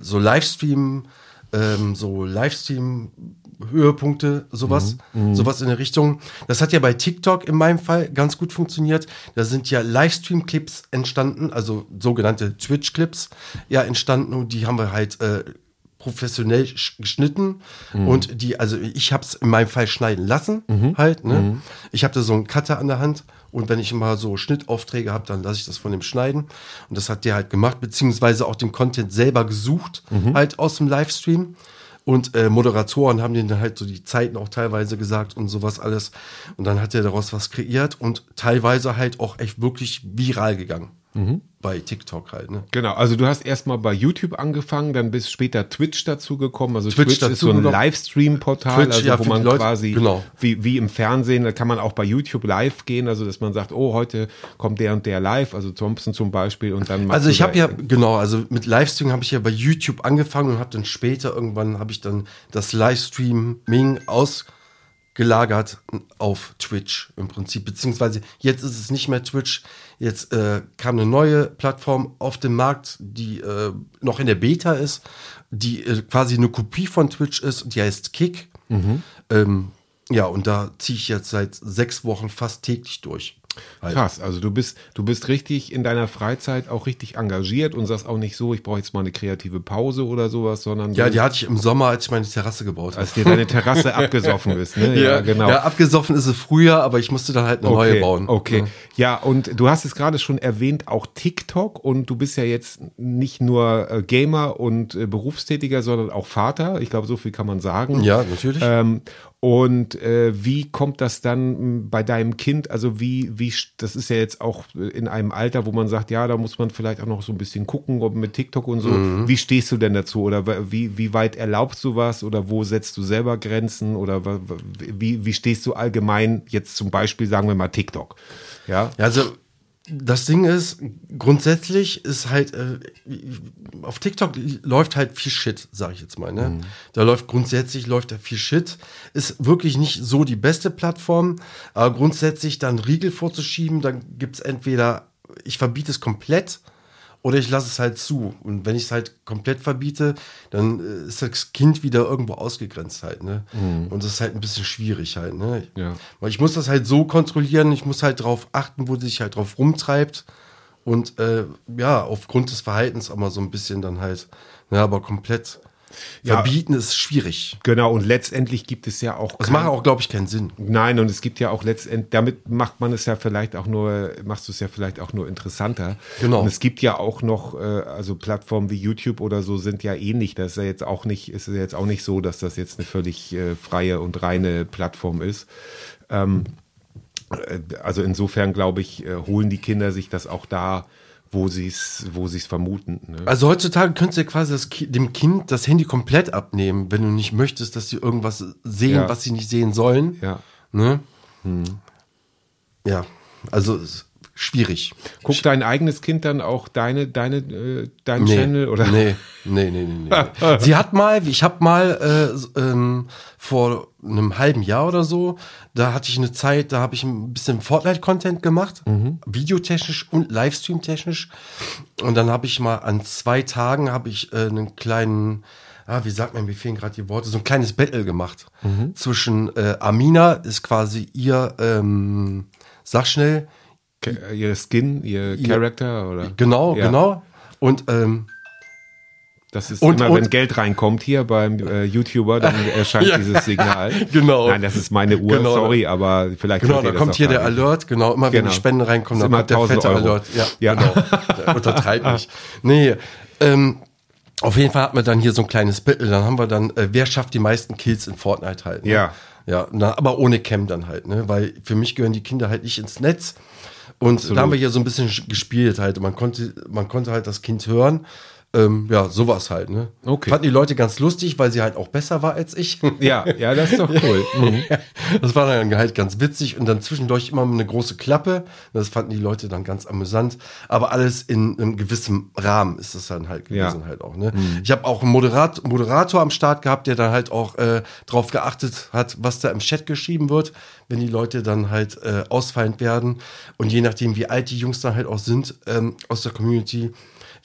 so Livestream, ähm, so Livestream Höhepunkte, sowas, sowas in der Richtung. Das hat ja bei TikTok in meinem Fall ganz gut funktioniert. Da sind ja Livestream-Clips entstanden, also sogenannte Twitch-Clips ja entstanden und die haben wir halt äh, professionell sch- geschnitten und die, also ich habe es in meinem Fall schneiden lassen, halt. Ne? Ich habe da so einen Cutter an der Hand und wenn ich mal so Schnittaufträge habe, dann lasse ich das von dem schneiden und das hat der halt gemacht, beziehungsweise auch den Content selber gesucht, halt aus dem Livestream. Und äh, Moderatoren haben denen dann halt so die Zeiten auch teilweise gesagt und sowas alles. Und dann hat er daraus was kreiert und teilweise halt auch echt wirklich viral gegangen. Bei TikTok halt, ne? Genau, also du hast erstmal bei YouTube angefangen, dann bist später Twitch dazu gekommen. Also Twitch Twitch, ist so ein. Livestream-Portal, also ja, wo man Leute- quasi genau. wie, wie im Fernsehen, da kann man auch bei YouTube live gehen, also dass man sagt, oh, heute kommt der und der live, also Thompson zum Beispiel und dann Also ich habe ja, genau, also mit Livestream habe ich ja bei YouTube angefangen und habe dann später irgendwann habe ich dann das Livestreaming ausgelagert auf Twitch im Prinzip, beziehungsweise jetzt ist es nicht mehr Twitch, jetzt äh, kam eine neue Plattform auf den Markt, die äh, noch in der Beta ist, die äh, quasi eine Kopie von Twitch ist, die heißt Kick. Ähm, Ja, und da ziehe ich jetzt seit sechs Wochen fast täglich durch. Halt. Krass, also du bist, du bist richtig in deiner Freizeit auch richtig engagiert und sagst auch nicht so, ich brauche jetzt mal eine kreative Pause oder sowas, sondern Ja, die hatte ich im Sommer, als ich meine Terrasse gebaut habe. als dir deine Terrasse abgesoffen ist. Ne? Ja, genau. Ja, abgesoffen ist es früher, aber ich musste dann halt eine neue bauen. Okay. Ja. Ja, und du hast es gerade schon erwähnt, auch TikTok und du bist ja jetzt nicht nur äh, Gamer und äh, Berufstätiger, sondern auch Vater. Ich glaube, so viel kann man sagen. Ja, natürlich. Ähm, und äh, wie kommt das dann m, bei deinem Kind? Also wie, wie, das ist ja jetzt auch äh, in einem Alter, wo man sagt, ja, da muss man vielleicht auch noch so ein bisschen gucken, ob mit TikTok und so. Mhm. Wie stehst du denn dazu? Oder wie, wie weit erlaubst du was? Oder wo setzt du selber Grenzen? Oder wie, wie stehst du allgemein jetzt zum Beispiel, sagen wir mal, TikTok? Ja, also das Ding ist, grundsätzlich ist halt, äh, auf TikTok läuft halt viel Shit, sag ich jetzt mal. Ne? Da läuft grundsätzlich läuft da viel Shit. Ist wirklich nicht so die beste Plattform, aber grundsätzlich dann Riegel vorzuschieben, dann gibt's entweder, ich verbiete es komplett oder ich lasse es halt zu. Und wenn ich es halt komplett verbiete, dann äh, ist das Kind wieder irgendwo ausgegrenzt halt. Ne? Und das ist halt ein bisschen schwierig halt. Ne? Ja. Weil ich muss das halt so kontrollieren, ich muss halt drauf achten, wo sie sich halt drauf rumtreibt. Und äh, ja, aufgrund des Verhaltens auch mal so ein bisschen dann halt, ja, aber komplett Ja. verbieten ist schwierig. Genau, und letztendlich gibt es ja auch. Das macht auch, glaube ich, keinen Sinn. Nein, und es gibt ja auch letztendlich, damit macht man es ja vielleicht auch nur, machst du es ja vielleicht auch nur interessanter. Genau. Und es gibt ja auch noch, äh, also Plattformen wie YouTube oder so sind ja ähnlich. Das ist ja jetzt auch nicht, ist ja jetzt auch nicht so, dass das jetzt eine völlig äh, freie und reine Plattform ist. Ähm, äh, also insofern glaube ich, holen die Kinder sich das auch da, wo sie es, wo es vermuten. Ne? Also heutzutage könntest du ja quasi das dem Kind das Handy komplett abnehmen, wenn du nicht möchtest, dass sie irgendwas sehen, Ja. was sie nicht sehen sollen. Ja. Ne? Ja, also schwierig. Guckt dein eigenes Kind dann auch deine, deine, äh, dein Nee, Channel oder? Nee, nee, nee, nee. nee. Sie hat mal, ich habe mal äh, ähm, vor einem halben Jahr oder so, da hatte ich eine Zeit, da habe ich ein bisschen Fortnite-Content gemacht, videotechnisch und Livestream-technisch. Und dann habe ich mal an zwei Tagen habe ich äh, einen kleinen, ah, wie sagt man, mir fehlen gerade die Worte, so ein kleines Battle gemacht zwischen äh, Amina ist quasi ihr, ähm, sag schnell, Ihr Skin, ihr Character oder? genau, Ja. genau. Und ähm, Das ist Und- immer, und- wenn Geld reinkommt hier beim äh, YouTuber, dann erscheint Ja. dieses Signal. Genau. Nein, das ist meine Uhr, Genau. sorry, aber vielleicht Genau, da kommt hier gar der. Alert, genau, immer wenn Genau. die Spenden reinkommen, dann kommt der 1000 fette Euro. Alert. Ja, Ja. genau. Untertreibt nicht. Nee, ähm, auf jeden Fall hat man dann hier so ein kleines Battle, dann haben wir dann, äh, wer schafft die meisten Kills in Fortnite halt. Ne? Ja. Ja, na, aber ohne Cam dann halt, ne? Weil für mich gehören die Kinder halt nicht ins Netz. Und da haben wir hier so ein bisschen sch- gespielt halt. Man konnte, man konnte halt das Kind hören. Ähm, ja, sowas halt, ne? Okay. Fanden die Leute ganz lustig, weil sie halt auch besser war als ich. Ja, ja, das ist doch cool. Mhm. Das war dann halt ganz witzig und dann zwischendurch immer eine große Klappe. Das fanden die Leute dann ganz amüsant. Aber alles in einem gewissen Rahmen ist das dann halt gewesen Ja. halt auch. Ne? Ich habe auch einen Moderat Moderator am Start gehabt, der dann halt auch äh, drauf geachtet hat, was da im Chat geschrieben wird, wenn die Leute dann halt äh, ausfallend werden. Und je nachdem, wie alt die Jungs dann halt auch sind ähm, aus der Community,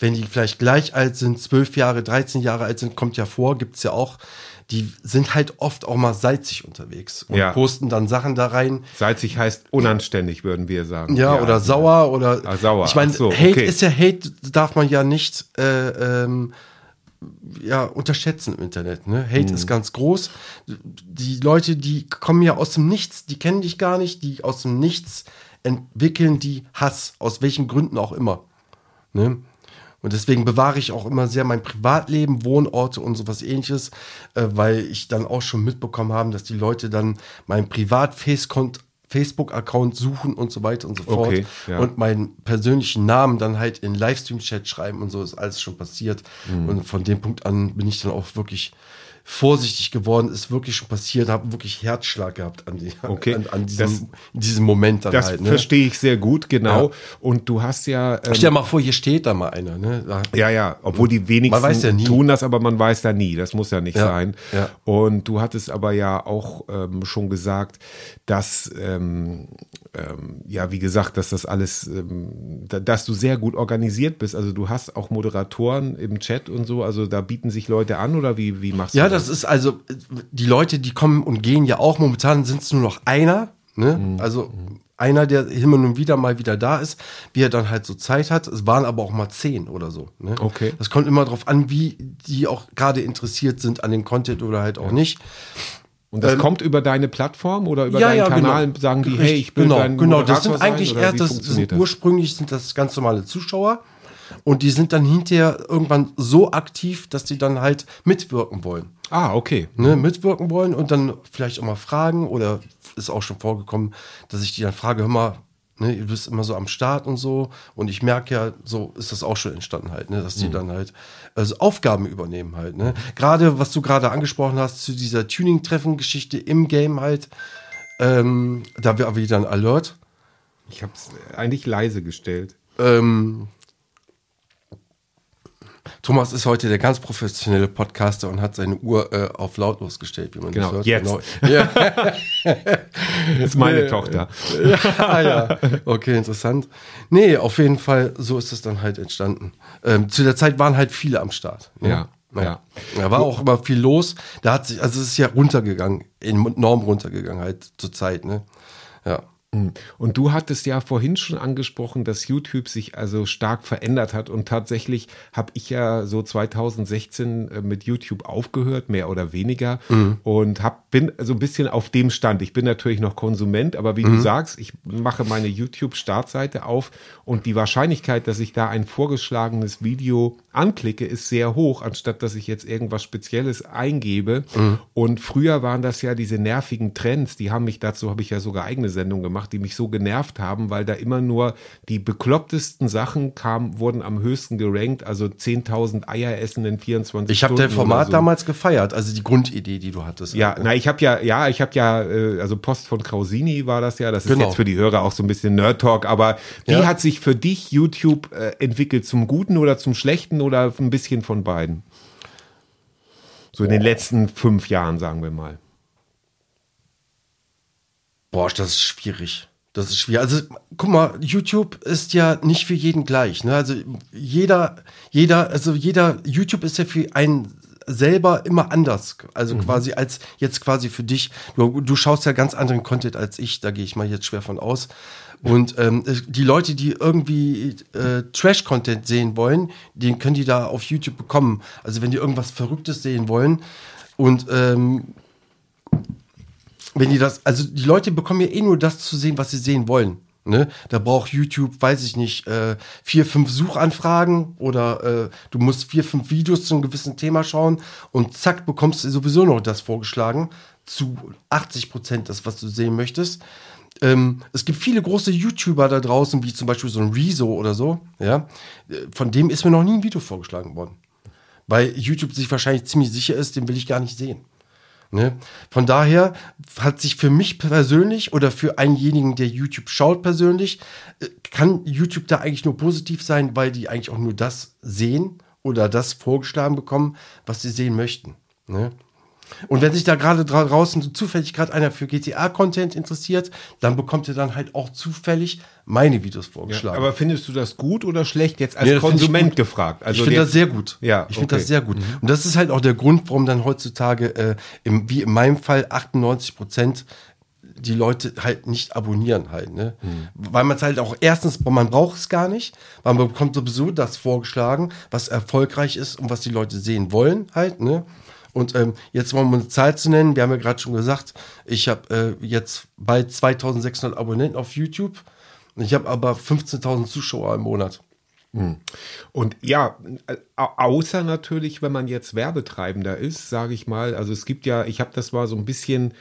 wenn die vielleicht gleich alt sind, 12 Jahre, 13 Jahre alt sind, kommt ja vor, gibt's ja auch, die sind halt oft auch mal salzig unterwegs und Ja. posten dann Sachen da rein. Salzig heißt unanständig, würden wir sagen. Ja, oder sauer oder. Ah, sauer. Ich meine, so, Hate okay. ist ja Hate, darf man ja nicht äh, ähm, ja, unterschätzen im Internet. Ne? Hate Mhm. ist ganz groß. Die Leute, die kommen ja aus dem Nichts, die kennen dich gar nicht, die aus dem Nichts entwickeln die Hass, aus welchen Gründen auch immer. Ne? Und deswegen bewahre ich auch immer sehr mein Privatleben, Wohnorte und sowas ähnliches, äh, weil ich dann auch schon mitbekommen habe, dass die Leute dann meinen Privat-Facebook-Account suchen und so weiter und so fort. Okay, ja. Und meinen persönlichen Namen dann halt in Livestream-Chat schreiben und so ist alles schon passiert. Mhm. Und von dem Punkt an bin ich dann auch wirklich vorsichtig geworden, ist wirklich schon passiert, habe wirklich Herzschlag gehabt an, die, Okay, an, an das- diesem, in diesem Moment dann Das halt. Ne? verstehe ich sehr gut, genau. Ja. Und du hast ja. Ähm, Stell dir mal vor, hier steht da mal einer. Ne? Da, Ja, ja, obwohl die wenigsten ja tun das, aber man weiß da nie. Das muss ja nicht Ja, sein. Und du hattest aber ja auch ähm, schon gesagt, dass, ähm, ähm, ja, wie gesagt, dass das alles, ähm, da, dass du sehr gut organisiert bist. Also du hast auch Moderatoren im Chat und so. Also da bieten sich Leute an oder wie, wie machst du das ist also, die Leute, die kommen und gehen ja auch. Momentan sind es nur noch einer. Ne? Mhm. Also einer, der hin und wieder mal wieder da ist, wie er dann halt so Zeit hat. Es waren aber auch mal zehn oder so. Ne? Okay. Das kommt immer darauf an, wie die auch gerade interessiert sind an dem Content oder halt auch nicht. Und das Ähm, kommt über deine Plattform oder über deinen Kanal? genau. Sagen die, hey, ich will genau, dein genau. Das sind eigentlich wie das sind ursprünglich sind das ganz normale Zuschauer und die sind dann hinterher irgendwann so aktiv, dass die dann halt mitwirken wollen. Ah, okay. Ne, mitwirken wollen und dann vielleicht auch mal fragen oder ist auch schon vorgekommen, dass ich die dann frage, hör mal, ne, ihr bist immer so am Start und so und ich merke ja, so ist das auch schon entstanden halt, ne, dass die dann halt also Aufgaben übernehmen halt, ne. Gerade, was du gerade angesprochen hast zu dieser Tuning-Treffen-Geschichte im Game halt, ähm, da wäre wieder ein Alert. Ich habe es eigentlich leise gestellt. Ähm, Thomas ist heute der ganz professionelle Podcaster und hat seine Uhr äh, auf lautlos gestellt, wie man Genau, das hört. jetzt. Ja. Das ist meine Tochter. ah ja, okay, interessant. Nee, auf jeden Fall, so ist es dann halt entstanden. Ähm, zu der Zeit waren halt viele am Start. Ne? Ja, ja. Da war auch immer viel los. Da hat sich, also es ist ja runtergegangen, enorm runtergegangen halt zur Zeit, ne? Ja. Und du hattest ja vorhin schon angesprochen, dass YouTube sich also stark verändert hat. Und tatsächlich habe ich ja so 2016 äh, mit YouTube aufgehört, mehr oder weniger. Und hab, bin so ein bisschen auf dem Stand. Ich bin natürlich noch Konsument, aber wie du sagst, ich mache meine YouTube-Startseite auf und die Wahrscheinlichkeit, dass ich da ein vorgeschlagenes Video anklicke, ist sehr hoch, anstatt dass ich jetzt irgendwas Spezielles eingebe. Und früher waren das ja diese nervigen Trends, die haben mich dazu, habe ich ja sogar eigene Sendungen gemacht, die mich so genervt haben, weil da immer nur die beklopptesten Sachen kamen, wurden am höchsten gerankt, also 10.000 Eier essen in 24 Ich habe Stunden. dein Format so. damals gefeiert, also die Grundidee, die du hattest. Ja, na, ich habe ja, ja, ich habe ja, äh, also Post von Krausini war das ja. Das ist Genau. jetzt für die Hörer auch so ein bisschen Nerd Talk. Aber wie Ja. hat sich für dich YouTube äh, entwickelt? Zum Guten oder zum Schlechten oder ein bisschen von beiden? So in den letzten fünf Jahren, sagen wir mal. Boah, das ist schwierig. Das ist schwierig. Also, guck mal, YouTube ist ja nicht für jeden gleich. Ne? Also jeder, jeder, also jeder, YouTube ist ja für einen selber immer anders. Also quasi als jetzt quasi für dich. Du, du schaust ja ganz anderen Content als ich, da gehe ich mal jetzt schwer von aus. Und ähm, die Leute, die irgendwie äh, Trash-Content sehen wollen, den können die da auf YouTube bekommen. Also wenn die irgendwas Verrücktes sehen wollen und ähm, wenn die das, also die Leute bekommen ja eh nur das zu sehen, was sie sehen wollen. Ne? Da braucht YouTube, weiß ich nicht, äh, vier, fünf Suchanfragen oder äh, du musst vier, fünf Videos zu einem gewissen Thema schauen und zack, bekommst du sowieso noch das vorgeschlagen. Zu 80 Prozent das, was du sehen möchtest. Ähm, es gibt viele große YouTuber da draußen, wie zum Beispiel so ein Rezo oder so, ja. Von dem ist mir noch nie ein Video vorgeschlagen worden. Weil YouTube sich wahrscheinlich ziemlich sicher ist, den will ich gar nicht sehen. Ne? Von daher hat sich für mich persönlich oder für einjenigen, der YouTube schaut persönlich, äh, kann YouTube da eigentlich nur positiv sein, weil die eigentlich auch nur das sehen oder das vorgeschlagen bekommen, was sie sehen möchten. Ne? Und wenn sich da gerade dra- draußen zufällig gerade einer für GTA-Content interessiert, dann bekommt er dann halt auch zufällig meine Videos vorgeschlagen. aber findest du das gut oder schlecht jetzt als Nee, Konsument gefragt? Also ich finde das sehr gut. Ja, ich finde okay. das sehr gut. Und das ist halt auch der Grund, warum dann heutzutage, äh, im, wie in meinem Fall, 98 Prozent die Leute halt nicht abonnieren halt, ne? Weil man es halt auch erstens, man braucht es gar nicht, weil man bekommt sowieso das vorgeschlagen, was erfolgreich ist und was die Leute sehen wollen halt, ne? Und ähm, jetzt mal um eine Zahl zu nennen, wir haben ja gerade schon gesagt, ich habe äh, jetzt bald 2600 Abonnenten auf YouTube ich habe aber 15.000 Zuschauer im Monat. Und ja, au- außer natürlich, wenn man jetzt Werbetreibender ist, sage ich mal. Also es gibt ja, ich habe das mal so ein bisschen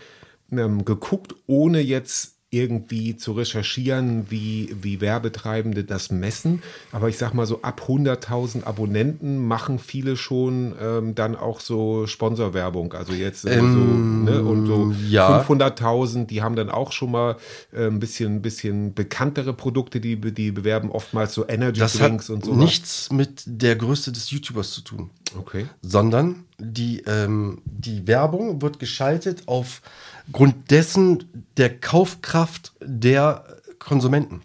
ähm, geguckt, ohne jetzt irgendwie zu recherchieren, wie, wie Werbetreibende das messen. Aber ich sag mal so, ab 100.000 Abonnenten machen viele schon ähm, dann auch so Sponsorwerbung. Also jetzt äh, so, ne, und so Ähm, ja. 500.000, die haben dann auch schon mal äh, ein bisschen, bisschen bekanntere Produkte, die, die bewerben oftmals so Energy Das Drinks hat und so. nichts mit der Größe des YouTubers zu tun, Okay. sondern die, ähm, die Werbung wird geschaltet aufgrund dessen der Kaufkraft der Konsumenten.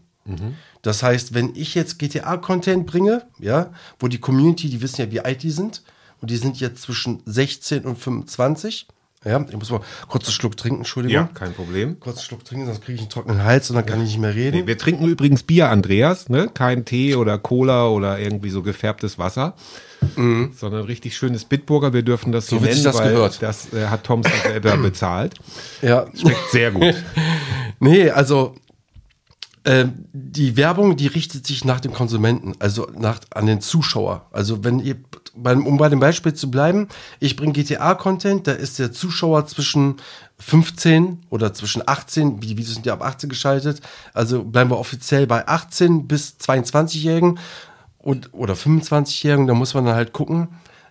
Das heißt, wenn ich jetzt GTA-Content bringe, ja, wo die Community, die wissen ja, wie alt die sind, und die sind jetzt zwischen 16 und 25. Ja, ich muss mal kurz einen Schluck trinken, Entschuldigung. Ja, kein Problem. Kurz einen Schluck trinken, sonst kriege ich einen trockenen Hals und dann kann ich nicht mehr reden. Nee, wir trinken übrigens Bier, Andreas, ne? Kein Tee oder Cola oder irgendwie so gefärbtes Wasser, sondern richtig schönes Bitburger. Wir dürfen das so, Mhm. So nennen, das weil gehört. das äh, hat Thompson selber bezahlt. Ja, Schmeckt sehr gut. Nee, also ähm, die Werbung, die richtet sich nach dem Konsumenten, also nach, an den Zuschauer. Also wenn ihr, beim, um bei dem Beispiel zu bleiben, ich bringe GTA-Content, da ist der Zuschauer zwischen 15 oder zwischen 18, die Videos sind ja ab 18 geschaltet, also bleiben wir offiziell bei 18 bis 22-Jährigen und, oder 25-Jährigen, da muss man dann halt gucken,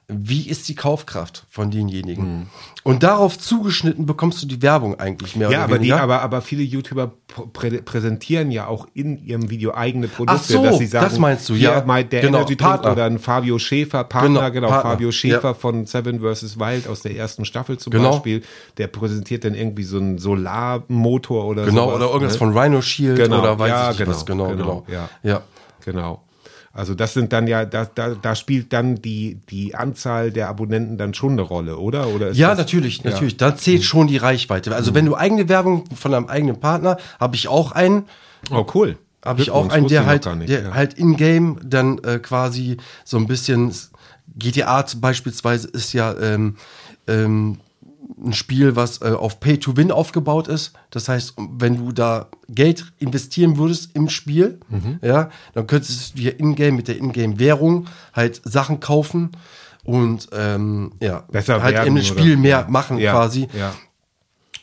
wie ist die Kaufkraft von denjenigen. Und darauf zugeschnitten bekommst du die Werbung eigentlich mehr Ja, oder weniger. aber, aber viele YouTuber prä präsentieren ja auch in ihrem Video eigene Produkte, Ach so, dass sie sagen, das meinst du, ja. der Genau, Energy Partner. oder ein Fabio Schäfer, Partner, Genau, genau, Partner, Fabio Schäfer ja. von Seven vs. Wild aus der ersten Staffel zum Genau. Beispiel, der präsentiert dann irgendwie so einen Solarmotor oder Genau, sowas, oder irgendwas ne? von Rhino Shield Genau, oder weiß ja, ich nicht was. genau, Genau, genau. genau, ja. Genau. Also das sind dann ja, da, da, da spielt dann die, die Anzahl der Abonnenten dann schon eine Rolle, oder? oder ist Ja, das, natürlich, Ja. Mhm. natürlich. Da zählt schon die Reichweite. Also wenn du eigene Werbung von einem eigenen Partner, habe ich auch einen, Oh, cool. habe ich auch einen, der halt, nicht, der ja. halt in-game dann äh, quasi so ein bisschen GTA beispielsweise ist ja ähm, ähm, ein Spiel, was äh, auf Pay to Win aufgebaut ist. Das heißt, wenn du da Geld investieren würdest im Spiel, Mhm. ja, dann könntest du dir in-game mit der in-game-Währung halt Sachen kaufen und ähm, ja, Besser halt werden im Spiel oder- mehr machen ja, quasi. Ja.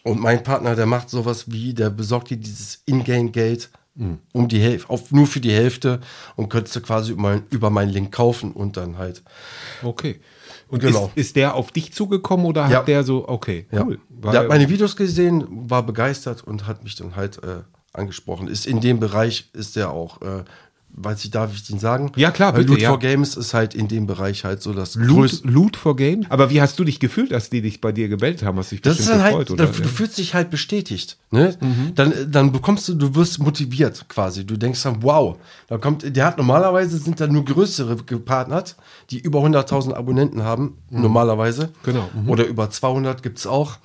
Und mein Partner, der macht sowas wie, der besorgt dir dieses Ingame-Geld Mhm. um die Hälfte, auf, nur für die Hälfte und könntest du quasi über, über meinen Link kaufen und dann halt. Okay. Und Genau. ist, ist der auf dich zugekommen oder Ja. hat der so, okay, Ja. cool. Der hat meine Videos gesehen, war begeistert und hat mich dann halt äh, angesprochen. Ist in dem Bereich, ist der auch, äh, weiß ich, darf ich den sagen? Ja, klar, Weil bitte, Loot ja. for Games ist halt in dem Bereich halt so das Loot. Loot for Game? Aber wie hast du dich gefühlt, dass die dich bei dir gemeldet haben? Hast du dich Das ist dann gefreut, halt, oder? dann, du fühlst dich halt bestätigt. Ne? Dann, dann bekommst du, du wirst motiviert quasi. Du denkst dann, wow, da kommt, der hat normalerweise sind da nur größere gepartnert, die über 100.000 Abonnenten haben, normalerweise. Genau, mhm. Oder über 200 gibt's auch.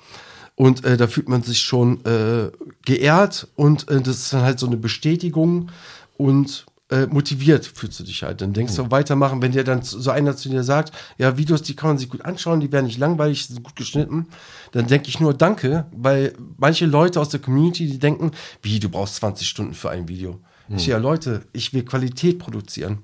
Und äh, da fühlt man sich schon äh, geehrt und äh, das ist dann halt so eine Bestätigung und äh, motiviert fühlst du dich halt. Dann denkst du weitermachen, wenn dir dann so einer zu dir sagt, ja, Videos, die kann man sich gut anschauen, die werden nicht langweilig, sind gut geschnitten, dann denke ich nur Danke, weil manche Leute aus der Community, die denken, wie, du brauchst 20 Stunden für ein Video. Ich so, ja, Leute, ich will Qualität produzieren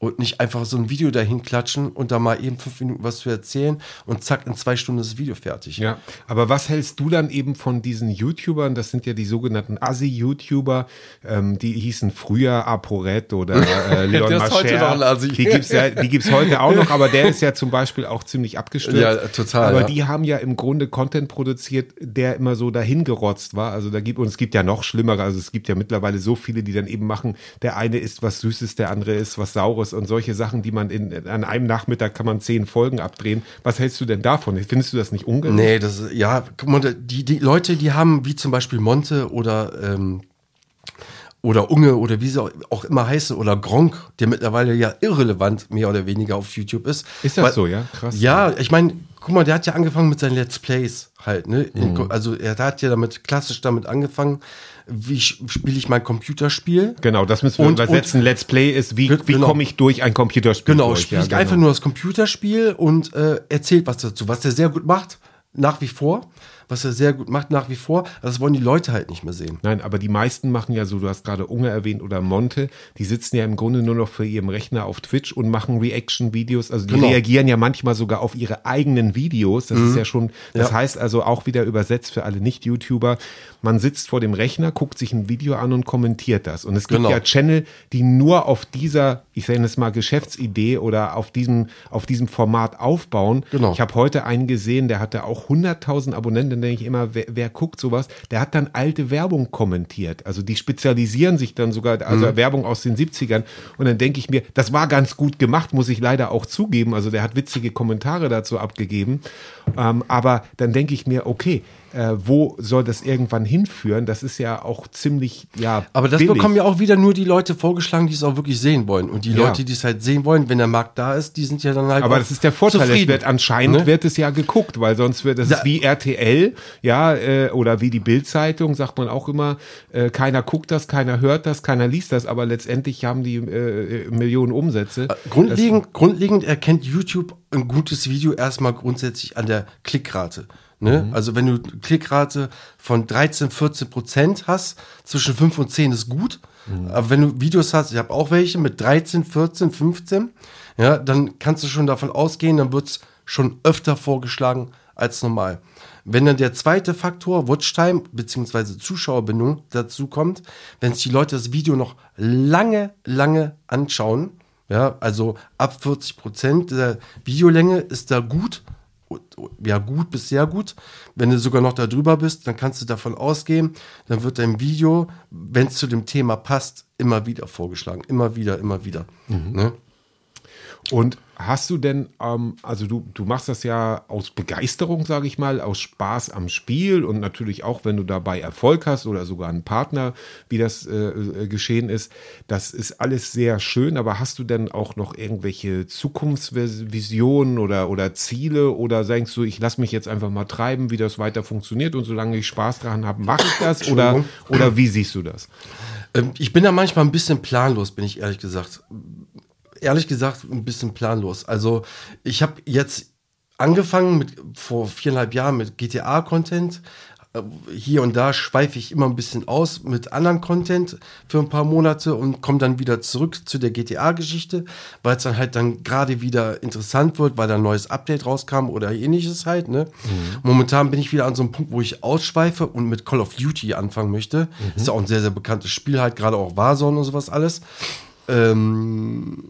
und nicht einfach so ein Video dahin klatschen und da mal eben fünf Minuten was zu erzählen und zack, in zwei Stunden ist das Video fertig. Ja, aber was hältst du dann eben von diesen YouTubern? Das sind ja die sogenannten Assi-YouTuber, ähm, die hießen früher ApoRed oder äh, Leon Mascher. Die gibt's ja, die gibt's heute auch noch, aber der ist ja zum Beispiel auch ziemlich abgestürzt. Ja, total, Aber ja. die haben ja im Grunde Content produziert, der immer so dahingerotzt war. Also da gibt und es gibt ja noch schlimmere. Also es gibt ja mittlerweile so viele, die dann eben machen. Der eine ist was Süßes, der andere ist was Saures und solche Sachen, die man in, an einem Nachmittag kann man zehn Folgen abdrehen. Was hältst du denn davon? Findest du das nicht ungerecht? Nee, das ist, ja, guck mal, die, die Leute, die haben, wie zum Beispiel Monte oder, ähm, oder Unge oder wie sie auch immer heißen, oder Gronk, der mittlerweile ja irrelevant mehr oder weniger auf YouTube ist. Ist das Weil- so, ja? Krass. Ja, ich meine, guck mal, der hat ja angefangen mit seinen Let's Plays halt, ne? Mhm. Also er hat ja damit, klassisch damit angefangen, wie spiele ich mein Computerspiel. Genau, das müssen wir Und- übersetzen. Let's Play ist, wie, wie Genau. komme ich durch ein Computerspiel Genau, durch? spiele ich ja, einfach genau. nur das Computerspiel und äh, erzählt was dazu, was er sehr gut macht, nach wie vor, was er sehr gut macht, nach wie vor. Das wollen die Leute halt nicht mehr sehen. Nein, aber die meisten machen ja so, du hast gerade Unge erwähnt oder Monte, die sitzen ja im Grunde nur noch vor ihrem Rechner auf Twitch und machen Reaction-Videos. Also die Genau. reagieren ja manchmal sogar auf ihre eigenen Videos. Das ist ja schon, das Ja. heißt also auch wieder übersetzt für alle Nicht-YouTuber. Man sitzt vor dem Rechner, guckt sich ein Video an und kommentiert das. Und es gibt Genau. ja Channel, die nur auf dieser, ich sage es mal, Geschäftsidee oder auf diesem, auf diesem Format aufbauen. Genau. Ich habe heute einen gesehen, der hatte auch 100.000 Abonnenten, dann denke ich immer, wer, wer guckt sowas? Der hat dann alte Werbung kommentiert. Also die spezialisieren sich dann sogar, also Mhm. Werbung aus den 70ern. Und dann denke ich mir, das war ganz gut gemacht, muss ich leider auch zugeben. Also der hat witzige Kommentare dazu abgegeben. Ähm, aber dann denke ich mir, okay, äh, wo soll das irgendwann hinführen? Das ist ja auch ziemlich, ja. Aber das billig. bekommen ja auch wieder nur die Leute vorgeschlagen, die es auch wirklich sehen wollen. Und die Ja. Leute, die es halt sehen wollen, wenn der Markt da ist, die sind ja dann halt Aber das ist der Vorteil. Es wird anscheinend Ne? wird es ja geguckt, weil sonst wird das ist wie RTL, ja, äh, oder wie die Bildzeitung, sagt man auch immer, äh, keiner guckt das, keiner hört das, keiner liest das, aber letztendlich haben die äh, Millionen Umsätze. Grundlegend, grundlegend erkennt YouTube ein gutes Video erstmal grundsätzlich an der Klickrate. Ne? Mhm. Also wenn du Klickrate von 13, 14 Prozent hast, zwischen 5 und 10 ist gut. Mhm. Aber wenn du Videos hast, ich habe auch welche mit 13, 14, 15, ja, dann kannst du schon davon ausgehen, dann wird's schon öfter vorgeschlagen als normal. Wenn dann der zweite Faktor, Watchtime bzw. Zuschauerbindung dazu kommt, wenn sich die Leute das Video noch lange, lange anschauen, ja, also ab 40 Prozent der Videolänge ist da gut, ja gut bis sehr gut. Wenn du sogar noch da drüber bist, dann kannst du davon ausgehen, dann wird dein Video, wenn es zu dem Thema passt, immer wieder vorgeschlagen. Immer wieder, immer wieder. Ne? Und hast du denn, ähm, also du, du machst das ja aus Begeisterung, sage ich mal, aus Spaß am Spiel und natürlich auch, wenn du dabei Erfolg hast oder sogar einen Partner, wie das äh, äh, geschehen ist. Das ist alles sehr schön, aber hast du denn auch noch irgendwelche Zukunftsvisionen oder, oder Ziele oder sagst du, ich lasse mich jetzt einfach mal treiben, wie das weiter funktioniert und solange ich Spaß daran habe, mache ich das oder, oder wie siehst du das? Ähm, ich bin da manchmal ein bisschen planlos, bin ich ehrlich gesagt. Ehrlich gesagt, ein bisschen planlos. Also, ich habe jetzt angefangen mit vor viereinhalb Jahren mit GTA-Content. Hier und da schweife ich immer ein bisschen aus mit anderen Content für ein paar Monate und komme dann wieder zurück zu der GTA-Geschichte, weil es dann halt dann gerade wieder interessant wird, weil da ein neues Update rauskam oder ähnliches halt. Ne? Momentan bin ich wieder an so einem Punkt, wo ich ausschweife und mit Call of Duty anfangen möchte. Ist ja auch ein sehr, sehr bekanntes Spiel halt, gerade auch Warzone und sowas alles. Ähm,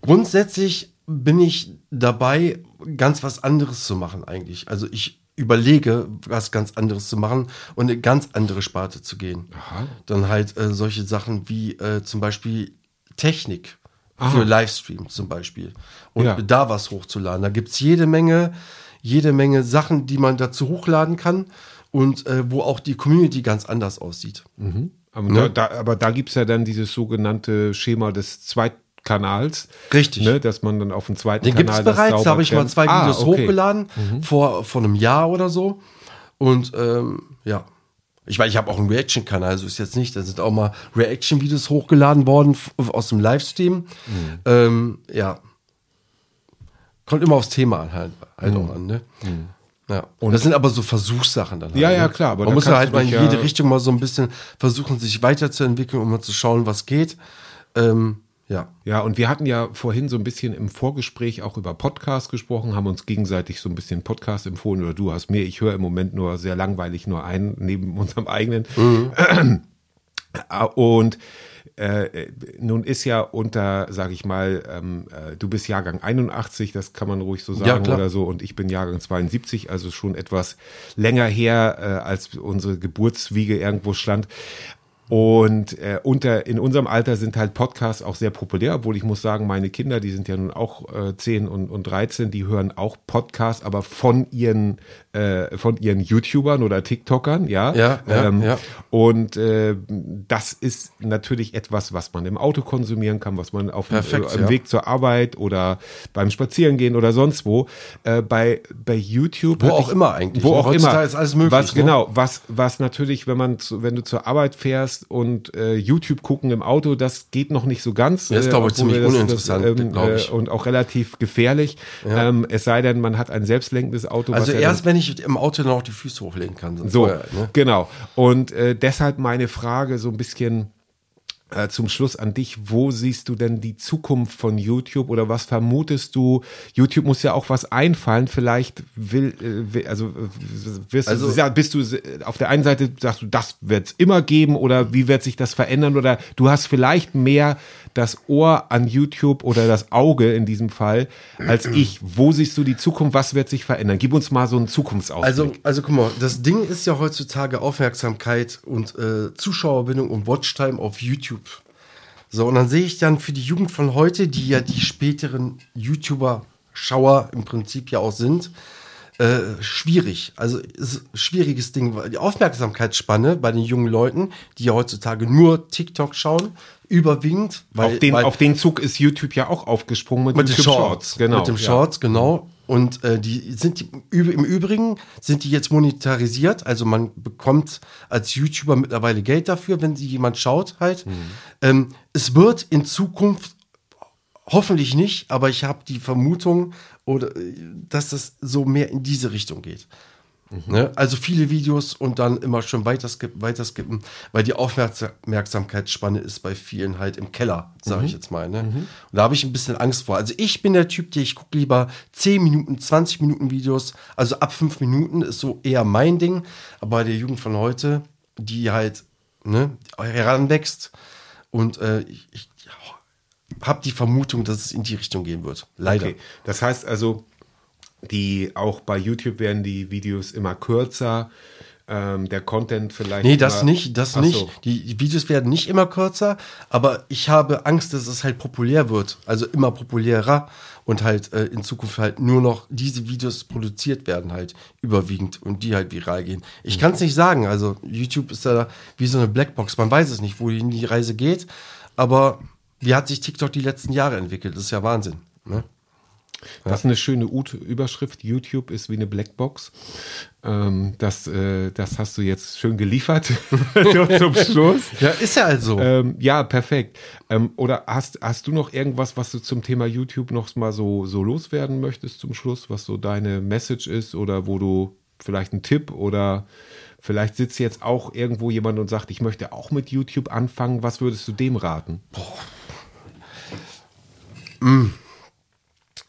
grundsätzlich bin ich dabei, ganz was anderes zu machen eigentlich. Also ich überlege, was ganz anderes zu machen und eine ganz andere Sparte zu gehen. Dann halt äh, solche Sachen wie äh, zum Beispiel Technik für Livestream zum Beispiel. Und Ja. da was hochzuladen. Da gibt's jede Menge, jede Menge Sachen, die man dazu hochladen kann und äh, wo auch die Community ganz anders aussieht. Aber, Ne? da, da, aber da gibt's ja dann dieses sogenannte Schema des Zweitkanals. Richtig. Ne, dass man dann auf dem zweiten Den gibt es Kanal das bereits, da habe ich mal zwei Ah, Videos okay. hochgeladen, vor, vor einem Jahr oder so. Und ähm, ja, ich weiß, ich habe auch einen Reaction-Kanal, also ist jetzt nicht, da sind auch mal Reaction-Videos hochgeladen worden aus dem Livestream. Ähm, ja, kommt immer aufs Thema an, halt, halt auch an, ne? Ja. Und das sind aber so Versuchssachen dann. Halt, Ja, ja, ne? klar, aber Man muss ja kannst halt mal in ja- jede Richtung mal so ein bisschen versuchen, sich weiterzuentwickeln, um mal zu schauen, was geht. Ähm, ja. Ja, und wir hatten ja vorhin so ein bisschen im Vorgespräch auch über Podcasts gesprochen, haben uns gegenseitig so ein bisschen Podcast empfohlen oder du hast mir. Ich höre im Moment nur sehr langweilig nur einen neben unserem eigenen. Und äh, nun ist ja unter, sag ich mal, ähm, äh, du bist Jahrgang 81, das kann man ruhig so Ja, sagen klar. oder so, und ich bin Jahrgang 72, also schon etwas länger her, äh, als unsere Geburtswiege irgendwo stand. Und äh, unter in unserem Alter sind halt Podcasts auch sehr populär, obwohl ich muss sagen, meine Kinder, die sind ja nun auch äh, 10 und, und 13, die hören auch Podcasts, aber von ihren äh, von ihren YouTubern oder TikTokern, ja. Ja, ja, ähm, ja. Und äh, das ist natürlich etwas, was man im Auto konsumieren kann, was man auf dem, Perfekt, äh, im ja. Weg zur Arbeit oder beim Spazierengehen oder sonst wo. Äh, bei, bei YouTube. Wo auch immer eigentlich. Wo auch Heutzutage immer. ist alles möglich, Was, ne? genau, was, was natürlich, wenn man zu, wenn du zur Arbeit fährst und äh, YouTube gucken im Auto, das geht noch nicht so ganz. Ja, ist, äh, glaub ich, ziemlich wir uninteressant, glaub ich. Äh, und auch relativ gefährlich. Ähm, es sei denn, man hat ein selbstlenkendes Auto. Also erst, wenn ich im Auto noch die Füße hochlegen kann. so, vorher, ne? genau. Und äh, deshalb meine Frage so ein bisschen äh, zum Schluss an dich. Wo siehst du denn die Zukunft von YouTube oder was vermutest du? YouTube muss ja auch was einfallen. Vielleicht will, äh, will- also äh, wirst Also- du, bist du auf der einen Seite sagst du, das wird es immer geben oder wie wird sich das verändern oder du hast vielleicht mehr das Ohr an YouTube oder das Auge in diesem Fall als ich. Wo siehst du die Zukunft? Was wird sich verändern? Gib uns mal so einen Zukunftsausblick. Also, also guck mal, das Ding ist ja heutzutage Aufmerksamkeit und äh, Zuschauerbindung und Watchtime auf YouTube. So, und dann sehe ich dann für die Jugend von heute, die ja die späteren YouTuber-Schauer im Prinzip ja auch sind, äh, schwierig. Also ist ein schwieriges Ding, weil die Aufmerksamkeitsspanne bei den jungen Leuten, die ja heutzutage nur TikTok schauen, überwiegend. Weil, auf, den, weil, auf den Zug ist YouTube ja auch aufgesprungen mit, mit den YouTube Shorts, Genau. mit dem ja. Shorts, genau. Und äh, die sind die, im Übrigen sind die jetzt monetarisiert, also man bekommt als YouTuber mittlerweile Geld dafür, wenn sie jemand schaut halt. Mhm. Ähm, es wird in Zukunft hoffentlich nicht, aber ich habe die Vermutung, oder äh, dass das so mehr in diese Richtung geht. Ne? Also viele Videos und dann immer schön weiterskippen, weiterskippen, weil die Aufmerksamkeitsspanne ist bei vielen halt im Keller, sage ich jetzt mal. Ne? Und da habe ich ein bisschen Angst vor. Also ich bin der Typ, der ich gucke lieber 10 Minuten, 20 Minuten Videos, also ab 5 Minuten ist so eher mein Ding, aber bei der Jugend von heute, die halt ne, heranwächst und äh, ich, ich habe die Vermutung, dass es in die Richtung gehen wird. Leider. Okay. Das heißt also, die auch bei YouTube werden die Videos immer kürzer, ähm, der Content vielleicht. Nee, das nicht, das nicht. so. Die, die Videos werden nicht immer kürzer, aber ich habe Angst, dass es halt populär wird. Also immer populärer und halt äh, in Zukunft halt nur noch diese Videos produziert werden halt überwiegend und die halt viral gehen. Ich kann es nicht sagen. Also YouTube ist ja wie so eine Blackbox. Man weiß es nicht, wohin die Reise geht. Aber wie hat sich TikTok die letzten Jahre entwickelt? Das ist ja Wahnsinn. Ne? Das ist eine schöne Überschrift. YouTube ist wie eine Blackbox. Ähm, das, äh, das hast du jetzt schön geliefert zum Schluss. Ja, ist ja also. Ähm, ja, perfekt. Ähm, oder hast, hast du noch irgendwas, was du zum Thema YouTube noch mal so, so loswerden möchtest zum Schluss, was so deine Message ist oder wo du vielleicht einen Tipp oder vielleicht sitzt jetzt auch irgendwo jemand und sagt, ich möchte auch mit YouTube anfangen. Was würdest du dem raten?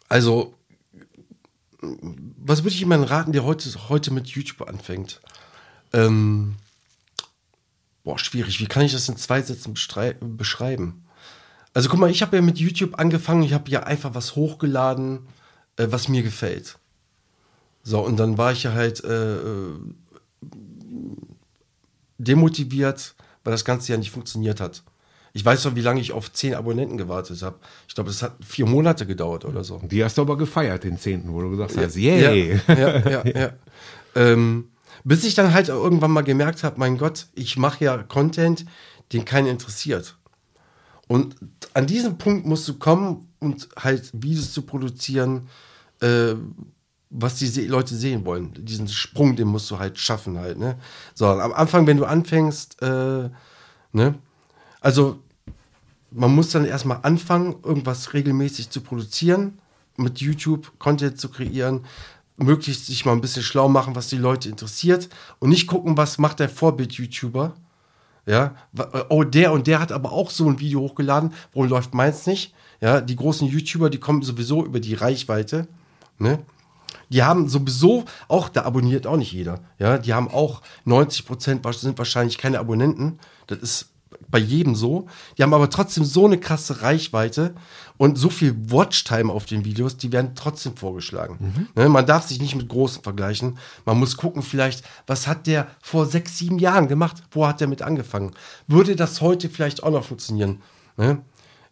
Also, was würde ich jemandem raten, der heute, heute mit YouTube anfängt? Ähm, boah, schwierig. Wie kann ich das in zwei Sätzen beschreiben? Also, guck mal, ich habe ja mit YouTube angefangen. Ich habe ja einfach was hochgeladen, äh, was mir gefällt. So, und dann war ich ja halt äh, äh, demotiviert, weil das Ganze ja nicht funktioniert hat. Ich weiß noch, wie lange ich auf zehn Abonnenten gewartet habe. Ich glaube, das hat vier Monate gedauert oder so. Die hast du aber gefeiert, den zehnten, wo du gesagt hast, yay. Ja, ja, ja. ja. ähm, bis ich dann halt irgendwann mal gemerkt habe, mein Gott, ich mache ja Content, den keinen interessiert. Und an diesem Punkt musst du kommen und halt Videos zu produzieren, äh, was die Leute sehen wollen. Diesen Sprung, den musst du halt schaffen halt. Ne? So, am Anfang, wenn du anfängst, äh, ne? Also man muss dann erstmal anfangen, irgendwas regelmäßig zu produzieren, mit YouTube Content zu kreieren, möglichst sich mal ein bisschen schlau machen, was die Leute interessiert und nicht gucken, was macht der Vorbild-YouTuber. Ja, oh, der und der hat aber auch so ein Video hochgeladen, warum läuft meins nicht? Ja, die großen YouTuber, die kommen sowieso über die Reichweite, ne? Die haben sowieso, auch da abonniert auch nicht jeder. Ja, die haben auch 90 Prozent sind wahrscheinlich keine Abonnenten. Das ist bei jedem so. Die haben aber trotzdem so eine krasse Reichweite und so viel Watchtime auf den Videos, die werden trotzdem vorgeschlagen. Ne, man darf sich nicht mit Großen vergleichen. Man muss gucken, vielleicht, was hat der vor sechs, sieben Jahren gemacht? Wo hat der mit angefangen? Würde das heute vielleicht auch noch funktionieren? Ne?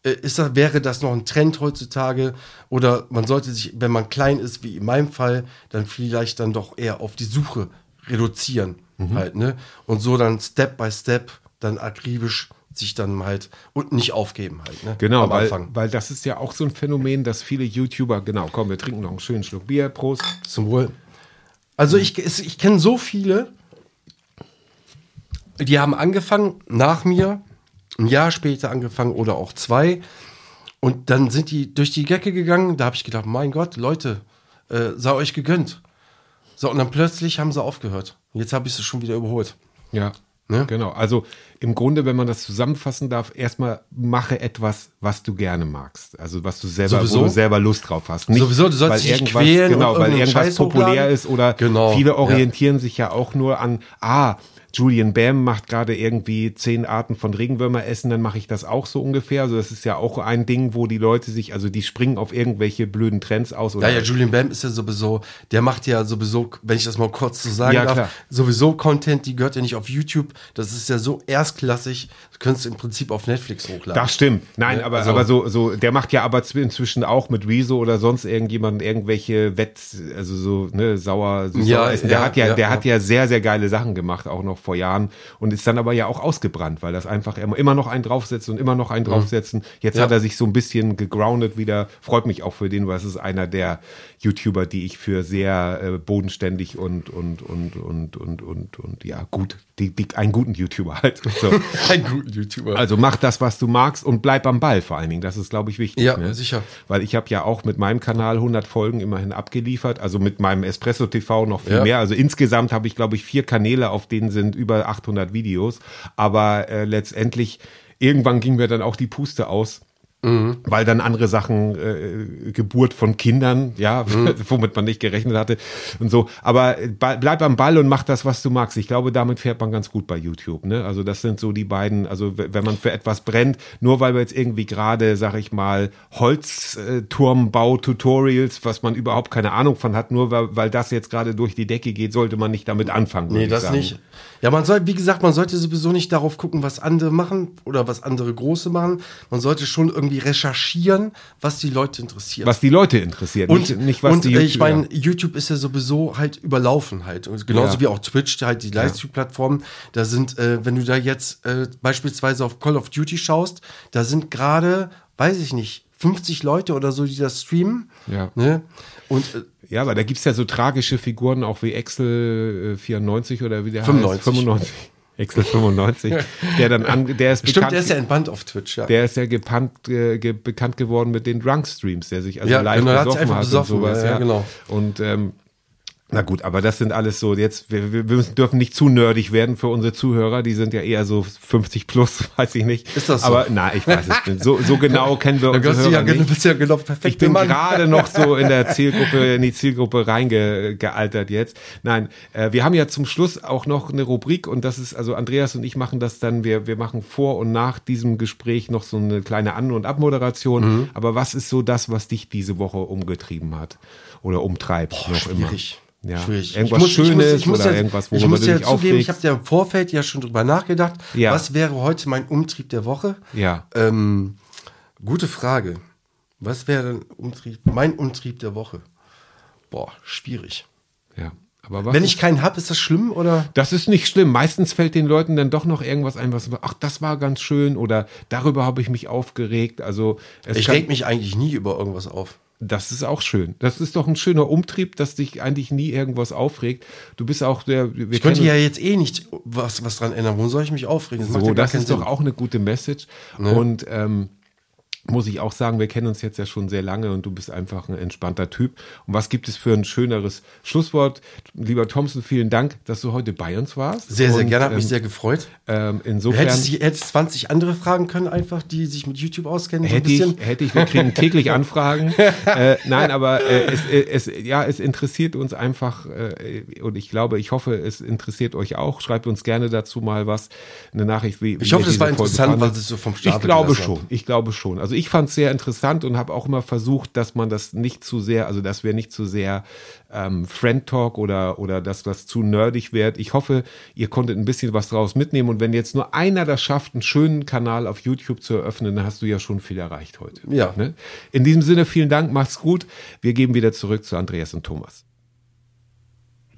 Äh, Ist das, wäre das noch ein Trend heutzutage? Oder man sollte sich, wenn man klein ist, wie in meinem Fall, dann vielleicht dann doch eher auf die Suche reduzieren halt, ne? Und so dann Step by Step dann akribisch sich dann halt und nicht aufgeben halt, ne? Genau, weil, weil das ist ja auch so ein Phänomen, dass viele YouTuber, genau, komm, wir trinken noch einen schönen Schluck Bier, Prost. Zum Wohl. Also ich, ich kenne so viele, die haben angefangen nach mir, ein Jahr später angefangen oder auch zwei. Und dann sind die durch die Decke gegangen. Da habe ich gedacht, mein Gott, Leute, äh, sei euch gegönnt. So, und dann plötzlich haben sie aufgehört. Jetzt habe ich sie schon wieder überholt. Ja. Ne? Genau. Also im Grunde, wenn man das zusammenfassen darf, erstmal mache etwas, was du gerne magst. Also was du selber, Sowieso. wo du selber Lust drauf hast. Sowieso, du sollst weil dich nicht irgendwas, quälen genau, weil irgendwas Scheiß populär hochladen. ist oder Genau, viele ja. orientieren sich ja auch nur an, ah, Julian Bam macht gerade irgendwie zehn Arten von Regenwürmer essen, dann mache ich das auch so ungefähr. Also das ist ja auch ein Ding, wo die Leute sich, also die springen auf irgendwelche blöden Trends aus. Oder Ja, ja, Julian Bam ist ja sowieso, der macht ja sowieso, wenn ich das mal kurz so sagen Ja, darf, klar. sowieso Content, die gehört ja nicht auf YouTube. Das ist ja so erstklassig, könntest im Prinzip auf Netflix hochladen. Das stimmt. Nein, Ja, aber, also- aber so, so, der macht ja aber inzwischen auch mit Rezo oder sonst irgendjemand irgendwelche Wett, also so, ne, sauer, süß Ja, sauer essen. Der hat ja, der hat ja sehr, sehr geile Sachen gemacht, auch noch vor Jahren und ist dann aber ja auch ausgebrannt, weil das einfach immer, noch einen draufsetzt und immer noch einen draufsetzen. Jetzt Mhm. Ja. hat er sich so ein bisschen gegroundet wieder. Freut mich auch für den, weil es ist einer der YouTuber, die ich für sehr äh, bodenständig und, und, und, und, und, und, und, ja, gut, die, die, einen guten YouTuber halt. So. Ein guter YouTuber. Also mach das, was du magst und bleib am Ball vor allen Dingen. Das ist, glaube ich, wichtig. Ja, ne? sicher. Weil ich habe ja auch mit meinem Kanal 100 Folgen immerhin abgeliefert. Also mit meinem Espresso TV noch viel Ja. mehr. Also insgesamt habe ich, glaube ich, vier Kanäle, auf denen sind über 800 Videos. Aber äh, letztendlich, irgendwann ging mir dann auch die Puste aus. Weil dann andere Sachen, äh, Geburt von Kindern, ja, womit man nicht gerechnet hatte und so. Aber äh, bleib am Ball und mach das, was du magst. Ich glaube, damit fährt man ganz gut bei YouTube. Ne? Also das sind so die beiden, also wenn man für etwas brennt, nur weil wir jetzt irgendwie gerade, sag ich mal, Holzturmbau-Tutorials, was man überhaupt keine Ahnung von hat, nur weil, weil das jetzt gerade durch die Decke geht, sollte man nicht damit anfangen. Nee, das sagen. nicht. Ja, man soll, wie gesagt, man sollte sowieso nicht darauf gucken, was andere machen oder was andere Große machen. Man sollte schon irgendwie recherchieren, was die Leute interessiert. Was die Leute interessiert, und, nicht, nicht was und die äh, ich meine, YouTube ist ja sowieso halt überlaufen halt. Und genauso Ja. wie auch Twitch, halt die Livestream-Plattformen. Da sind, äh, wenn du da jetzt äh, beispielsweise auf Call of Duty schaust, da sind gerade, weiß ich nicht, 50 Leute oder so, die das streamen. Ja. Ne? Und äh, Ja, aber da gibt's ja so tragische Figuren, auch wie Excel äh, 94 oder wie der 95. heißt. 95. Excel 95. der dann an, der ist stimmt, bekannt, der ist ja entbannt auf Twitch, ja. der ist ja gepannt, äh, ge, bekannt geworden mit den Drunk-Streams, der sich also Ja, live genau, besoffen einfach hat besoffen, und sowas. ja, ja, genau. Und ähm, na gut, aber das sind alles so, jetzt, wir, wir müssen, dürfen nicht zu nerdig werden für unsere Zuhörer, die sind ja eher so 50 plus, weiß ich nicht. Ist das so? Aber na, ich weiß es nicht. So, so genau kennen wir unsere du ja, nicht. bist ja genau perfekt. Ich bin gerade noch so in der Zielgruppe, in die Zielgruppe reingealtert jetzt. Nein, äh, wir haben ja zum Schluss auch noch eine Rubrik und das ist, also Andreas und ich machen das dann, wir, wir machen vor und nach diesem Gespräch noch so eine kleine An- und Abmoderation. Mhm. Aber was ist so das, was dich diese Woche umgetrieben hat oder umtreibt? noch schwierig. Immer? Ja. Schwierig. Irgendwas Schönes oder ja, irgendwas, ich worüber muss du ja dich zugeben, ich habe ja im Vorfeld ja schon drüber nachgedacht, Ja. was wäre heute mein Umtrieb der Woche? Ja. Ähm, gute Frage. Was wäre Umtrieb, mein Umtrieb der Woche? Boah, schwierig. Ja. Aber Wenn ich keinen hab, ist das schlimm oder? Das ist nicht schlimm. Meistens fällt den Leuten dann doch noch irgendwas ein, was, ach, das war ganz schön oder darüber habe ich mich aufgeregt. Also es Ich reg mich eigentlich nie über irgendwas auf. Das ist auch schön. Das ist doch ein schöner Umtrieb, dass dich eigentlich nie irgendwas aufregt. Du bist auch der. Ich könnte ja jetzt eh nicht was, was dran ändern. Wo soll ich mich aufregen? macht so, ja das ist doch Sinn. auch eine gute Message. Und ähm, muss ich auch sagen, wir kennen uns jetzt ja schon sehr lange und du bist einfach ein entspannter Typ. Und was gibt es für ein schöneres Schlusswort? Lieber Thompson, vielen Dank, dass du heute bei uns warst. Sehr, sehr und, gerne, hat mich ähm, sehr gefreut. Ähm, insofern. hättest, du hättest 20 andere fragen können, einfach, die sich mit YouTube auskennen. so Hätte ich, bisschen. hätte ich, wir kriegen täglich Anfragen. äh, nein, aber äh, es, äh, es, ja, es interessiert uns einfach äh, und ich glaube, ich hoffe, es interessiert euch auch. Schreibt uns gerne dazu mal was, eine Nachricht, wie Ich wie hoffe, das war Folge interessant, was es so vom Stapel Ich glaube schon, ich glaube schon. Also ich fand es sehr interessant und habe auch immer versucht, dass man das nicht zu sehr, also dass wir nicht zu sehr ähm, Friend Talk oder, oder dass das zu nerdig wird. Ich hoffe, ihr konntet ein bisschen was draus mitnehmen und wenn jetzt nur einer das schafft, einen schönen Kanal auf YouTube zu eröffnen, dann hast du ja schon viel erreicht heute. Ja. Ne? In diesem Sinne, vielen Dank, macht's gut. Wir geben wieder zurück zu Andreas und Thomas.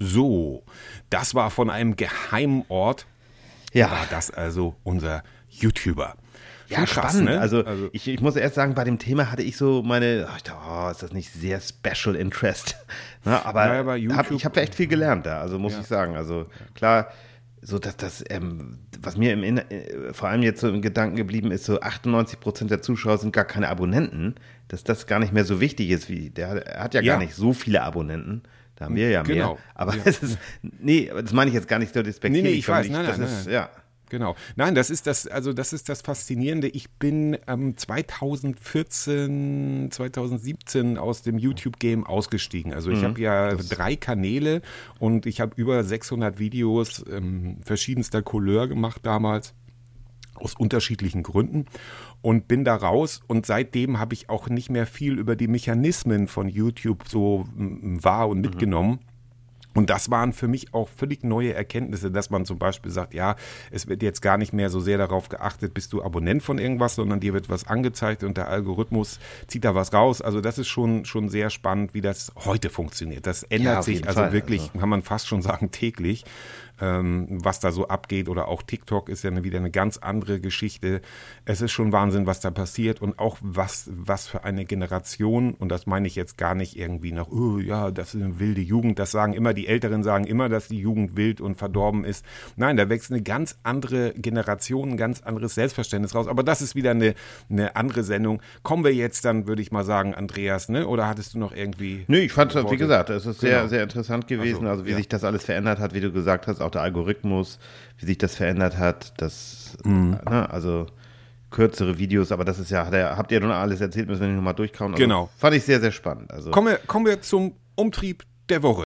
So, das war von einem geheimen Ort. Ja. War das also unser YouTuber. Ja, Schon krass, spannend. ne? Also, ich, ich muss erst sagen, bei dem Thema hatte ich so meine, oh, ich dachte, oh, ist das nicht sehr Special Interest? Na, aber Naja, bei hab, YouTube- ich habe echt viel gelernt da, also muss ich sagen. Also klar, so dass das, ähm, was mir im Inner- äh, vor allem jetzt so im Gedanken geblieben ist, so 98 Prozent der Zuschauer sind gar keine Abonnenten, dass das gar nicht mehr so wichtig ist, wie der er hat ja, Ja. gar nicht so viele Abonnenten. Da haben wir ja mehr. Genau. Aber es ist, nee, das meine ich jetzt gar nicht so despektierlich. Nee, nee, ich weiß. sondern Nein, das nein, ist, nein. ja. Genau. Nein, das ist das, also das ist das Faszinierende. Ich bin ähm, 2014, 2017 aus dem YouTube-Game ausgestiegen. Also ich habe ja drei Kanäle und ich habe über 600 Videos ähm, verschiedenster Couleur gemacht damals aus unterschiedlichen Gründen und bin da raus und seitdem habe ich auch nicht mehr viel über die Mechanismen von YouTube so wahr und mitgenommen. Und das waren für mich auch völlig neue Erkenntnisse, dass man zum Beispiel sagt, ja, es wird jetzt gar nicht mehr so sehr darauf geachtet, bist du Abonnent von irgendwas, sondern dir wird was angezeigt und der Algorithmus zieht da was raus. Also das ist schon, schon sehr spannend, wie das heute funktioniert. Das ändert Ja, sich also Fall, wirklich, also. kann man fast schon sagen, täglich ähm, was da so abgeht. Oder auch TikTok ist ja eine, wieder eine ganz andere Geschichte. Es ist schon Wahnsinn, was da passiert und auch was, was für eine Generation, und das meine ich jetzt gar nicht irgendwie nach, oh ja, das ist eine wilde Jugend. Das sagen immer, die Älteren sagen immer, dass die Jugend wild und verdorben ist. Nein, da wächst eine ganz andere Generation, ein ganz anderes Selbstverständnis raus. Aber das ist wieder eine, eine andere Sendung. Kommen wir jetzt dann, würde ich mal sagen, Andreas, ne? Oder hattest du noch irgendwie. Nö, ich fand es, wie gesagt, es ist sehr, Genau. sehr interessant gewesen, Also, also wie ja. sich das alles verändert hat, wie du gesagt hast, auch der Algorithmus, wie sich das verändert hat, das, Mhm. ne, also kürzere Videos, aber das ist ja, habt ihr nun alles erzählt, müssen wir nicht nochmal durchkauen. Also, Genau. Fand ich sehr, sehr spannend. Also, Kommen wir, kommen wir zum Umtrieb der Woche.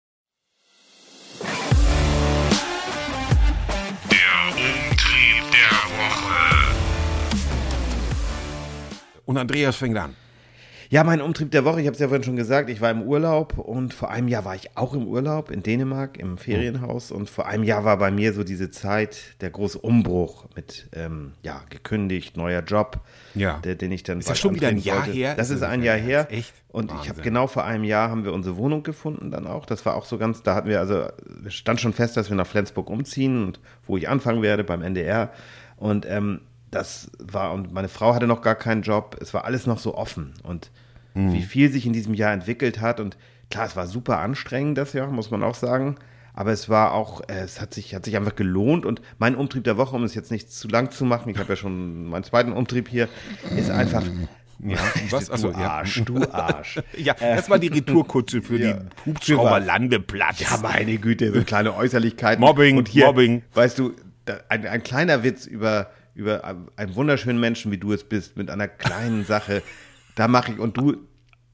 Der Umtrieb der Woche. Und Andreas fängt an. Ja, mein Umtrieb der Woche, ich habe es ja vorhin schon gesagt, ich war im Urlaub und vor einem Jahr war ich auch im Urlaub in Dänemark im Ferienhaus und vor einem Jahr war bei mir so diese Zeit der große Umbruch mit, ähm, ja, gekündigt, neuer Job, Ja. der, den ich dann Ist das schon wieder ein Jahr wollte. her? Das Ist ein Jahr her. Echt? Und ich Wahnsinn. habe genau vor einem Jahr haben wir unsere Wohnung gefunden dann auch. Das war auch so ganz, da hatten wir also, stand schon fest, dass wir nach Flensburg umziehen und wo ich anfangen werde beim NDR. Und ähm, das war, und meine Frau hatte noch gar keinen Job. Es war alles noch so offen. Und wie viel sich in diesem Jahr entwickelt hat. Und klar, es war super anstrengend das Jahr, muss man auch sagen. Aber es war auch, äh, es hat sich, hat sich einfach gelohnt. Und mein Umtrieb der Woche, um es jetzt nicht zu lang zu machen, ich habe ja schon meinen zweiten Umtrieb hier, ist einfach. Ja, was? Achso, du ja. Arsch, du Arsch. Ja, das war die Retourkutsche für Ja. den Hubschrauberlandeplatz. Ja, meine Güte, so kleine Äußerlichkeiten. Mobbing, und hier, Mobbing. Weißt du, da, ein, ein kleiner Witz über, über einen wunderschönen Menschen, wie du es bist, mit einer kleinen Sache, da mache ich, und du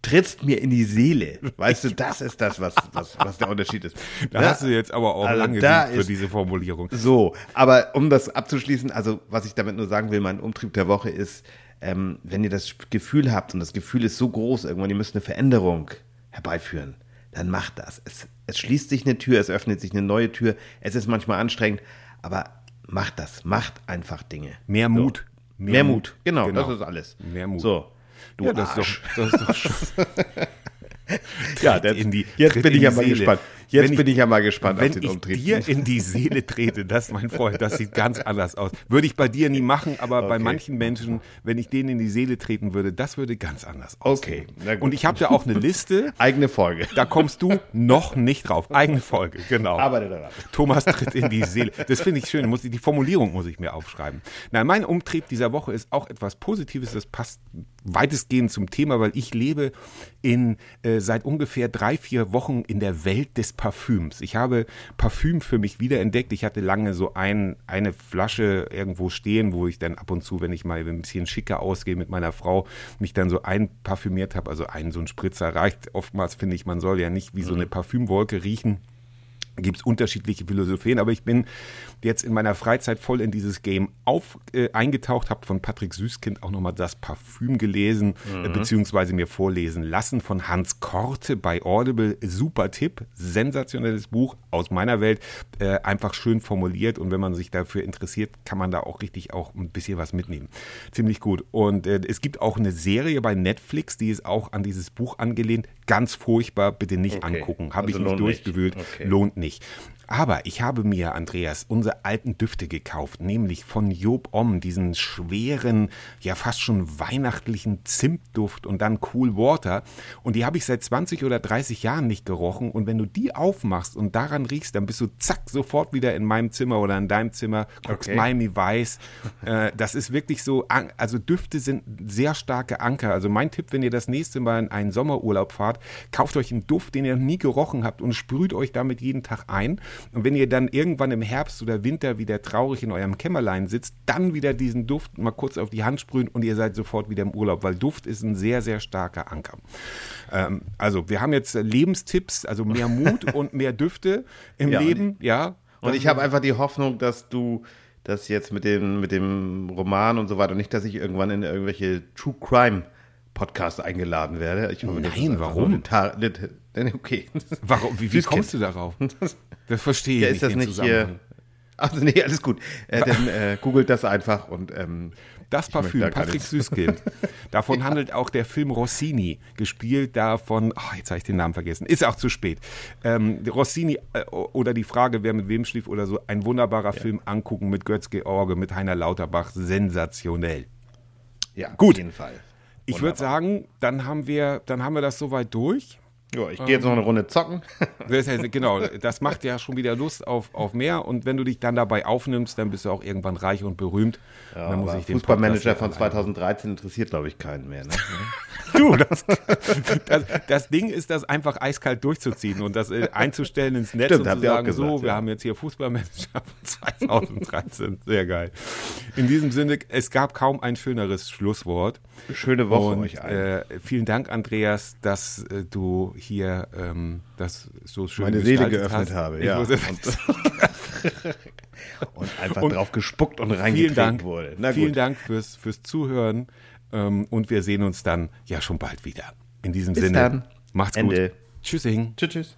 trittst mir in die Seele. Weißt du, das ist das, was, was, was der Unterschied ist. Da Ja? hast du jetzt aber auch Also lange da für diese Formulierung. So, aber um das abzuschließen, also was ich damit nur sagen will, mein Umtrieb der Woche ist, ähm, wenn ihr das Gefühl habt und das Gefühl ist so groß, irgendwann ihr müsst eine Veränderung herbeiführen, dann macht das. Es, es schließt sich eine Tür, es öffnet sich eine neue Tür, es ist manchmal anstrengend, aber macht das, macht einfach Dinge. Mehr So. Mut. Mehr, Mut, genau, das ist alles. Mehr Mut. So, du ja, das ist, Arsch. doch, das ist doch ja, jetzt, in die- jetzt bin in ich ja die mal Seele. gespannt. Jetzt Wenn bin ich ja mal gespannt auf Wenn den ich Umtrieb. dir in die Seele trete, das, mein Freund, das sieht ganz anders aus. Würde ich bei dir nie machen, aber bei Okay. manchen Menschen, wenn ich denen in die Seele treten würde, das würde ganz anders aussehen. Okay. Und ich habe da auch eine Liste, Eigene Folge. da kommst du noch nicht drauf. Eigene Folge, genau. Arbeite daran. Thomas tritt in die Seele. Das finde ich schön. Muss ich, die Formulierung muss ich mir aufschreiben. Nein, mein Umtrieb dieser Woche ist auch etwas Positives. Das passt weitestgehend zum Thema, weil ich lebe in äh, seit ungefähr drei, vier Wochen in der Welt des Parfüms. Ich habe Parfüm für mich wiederentdeckt. Ich hatte lange so ein, eine Flasche irgendwo stehen, wo ich dann ab und zu, wenn ich mal ein bisschen schicker ausgehe mit meiner Frau, mich dann so einparfümiert habe. Also ein so ein Spritzer reicht. Oftmals finde ich, man soll ja nicht wie so eine Parfümwolke riechen gibt es unterschiedliche Philosophien, aber ich bin jetzt in meiner Freizeit voll in dieses Game auf, äh, eingetaucht, habe von Patrick Süßkind auch nochmal das Parfüm gelesen, äh, beziehungsweise mir vorlesen lassen von Hans Korte bei Audible. Super Tipp, sensationelles Buch aus meiner Welt, äh, einfach schön formuliert und wenn man sich dafür interessiert, kann man da auch richtig auch ein bisschen was mitnehmen. Ziemlich gut. Und äh, es gibt auch eine Serie bei Netflix, die ist auch an dieses Buch angelehnt. Ganz furchtbar, bitte nicht Okay. angucken. Habe Also ich nicht. durchgewühlt. Okay. Lohnt nicht. Aber ich habe mir, Andreas, unsere alten Düfte gekauft, nämlich von Job Om, diesen schweren, ja fast schon weihnachtlichen Zimtduft und dann Cool Water. Und die habe ich seit 20 oder 30 Jahren nicht gerochen. Und wenn du die aufmachst und daran riechst, dann bist du zack sofort wieder in meinem Zimmer oder in deinem Zimmer, guckst Okay. Miami Weiß. Äh, das ist wirklich so, also Düfte sind sehr starke Anker. Also mein Tipp, wenn ihr das nächste Mal in einen Sommerurlaub fahrt, kauft euch einen Duft, den ihr noch nie gerochen habt und sprüht euch damit jeden Tag ein. Und wenn ihr dann irgendwann im Herbst oder Winter wieder traurig in eurem Kämmerlein sitzt, dann wieder diesen Duft mal kurz auf die Hand sprühen und ihr seid sofort wieder im Urlaub, weil Duft ist ein sehr, sehr starker Anker. Ähm, also wir haben jetzt Lebenstipps, also mehr Mut und mehr Düfte im Ja, und Leben, ja. Und ich habe einfach die Hoffnung, dass du das jetzt mit dem, mit dem Roman und so weiter, nicht, dass ich irgendwann in irgendwelche True Crime Podcast eingeladen werde. Ich hoffe, Nein, warum? eine- Okay. Warum, wie, wie kommst du darauf? Das verstehe ich Ja, nicht. ist das nicht Zusammenhang. hier. Also nee, alles gut. Äh, dann äh, googelt das einfach und ähm, Das ich Parfüm, da Patrick Süßkind. Davon handelt auch der Film Rossini, gespielt da von, oh, jetzt habe ich den Namen vergessen, ist auch zu spät. Ähm, Rossini äh, oder die Frage, wer mit wem schlief oder so, ein wunderbarer Film angucken mit Götz George, mit Heiner Lauterbach, sensationell. Ja, Gut. auf jeden Fall. Ich würde sagen, dann haben wir, dann haben wir das soweit durch. Ja, ich gehe jetzt noch eine Runde zocken. Das heißt, genau, das macht ja schon wieder Lust auf, auf mehr. Und wenn du dich dann dabei aufnimmst, dann bist du auch irgendwann reich und berühmt. Ja, Und dann muss ich den Fußballmanager von hier alleine- 2013 interessiert, glaube ich, keinen mehr. Ne? Du, das, das, das Ding ist, das einfach eiskalt durchzuziehen und das äh, einzustellen ins Netz Stimmt, und zu sagen, so, gesagt, wir ja. haben jetzt hier Fußballmanager von 2013. Sehr geil. In diesem Sinne, es gab kaum ein schöneres Schlusswort. Schöne Woche Und euch allen. äh, vielen Dank, Andreas, dass äh, du hier ähm, das so schön Meine Seele geöffnet hast. habe, ja. Und einfach Und drauf gespuckt und reingetreten wurde. Na vielen gut. Dank fürs, fürs Zuhören ähm, und wir sehen uns dann ja schon bald wieder. In diesem Bis Sinne, dann. macht's Ende. gut. Tschüssing. Tschüss, tschüss.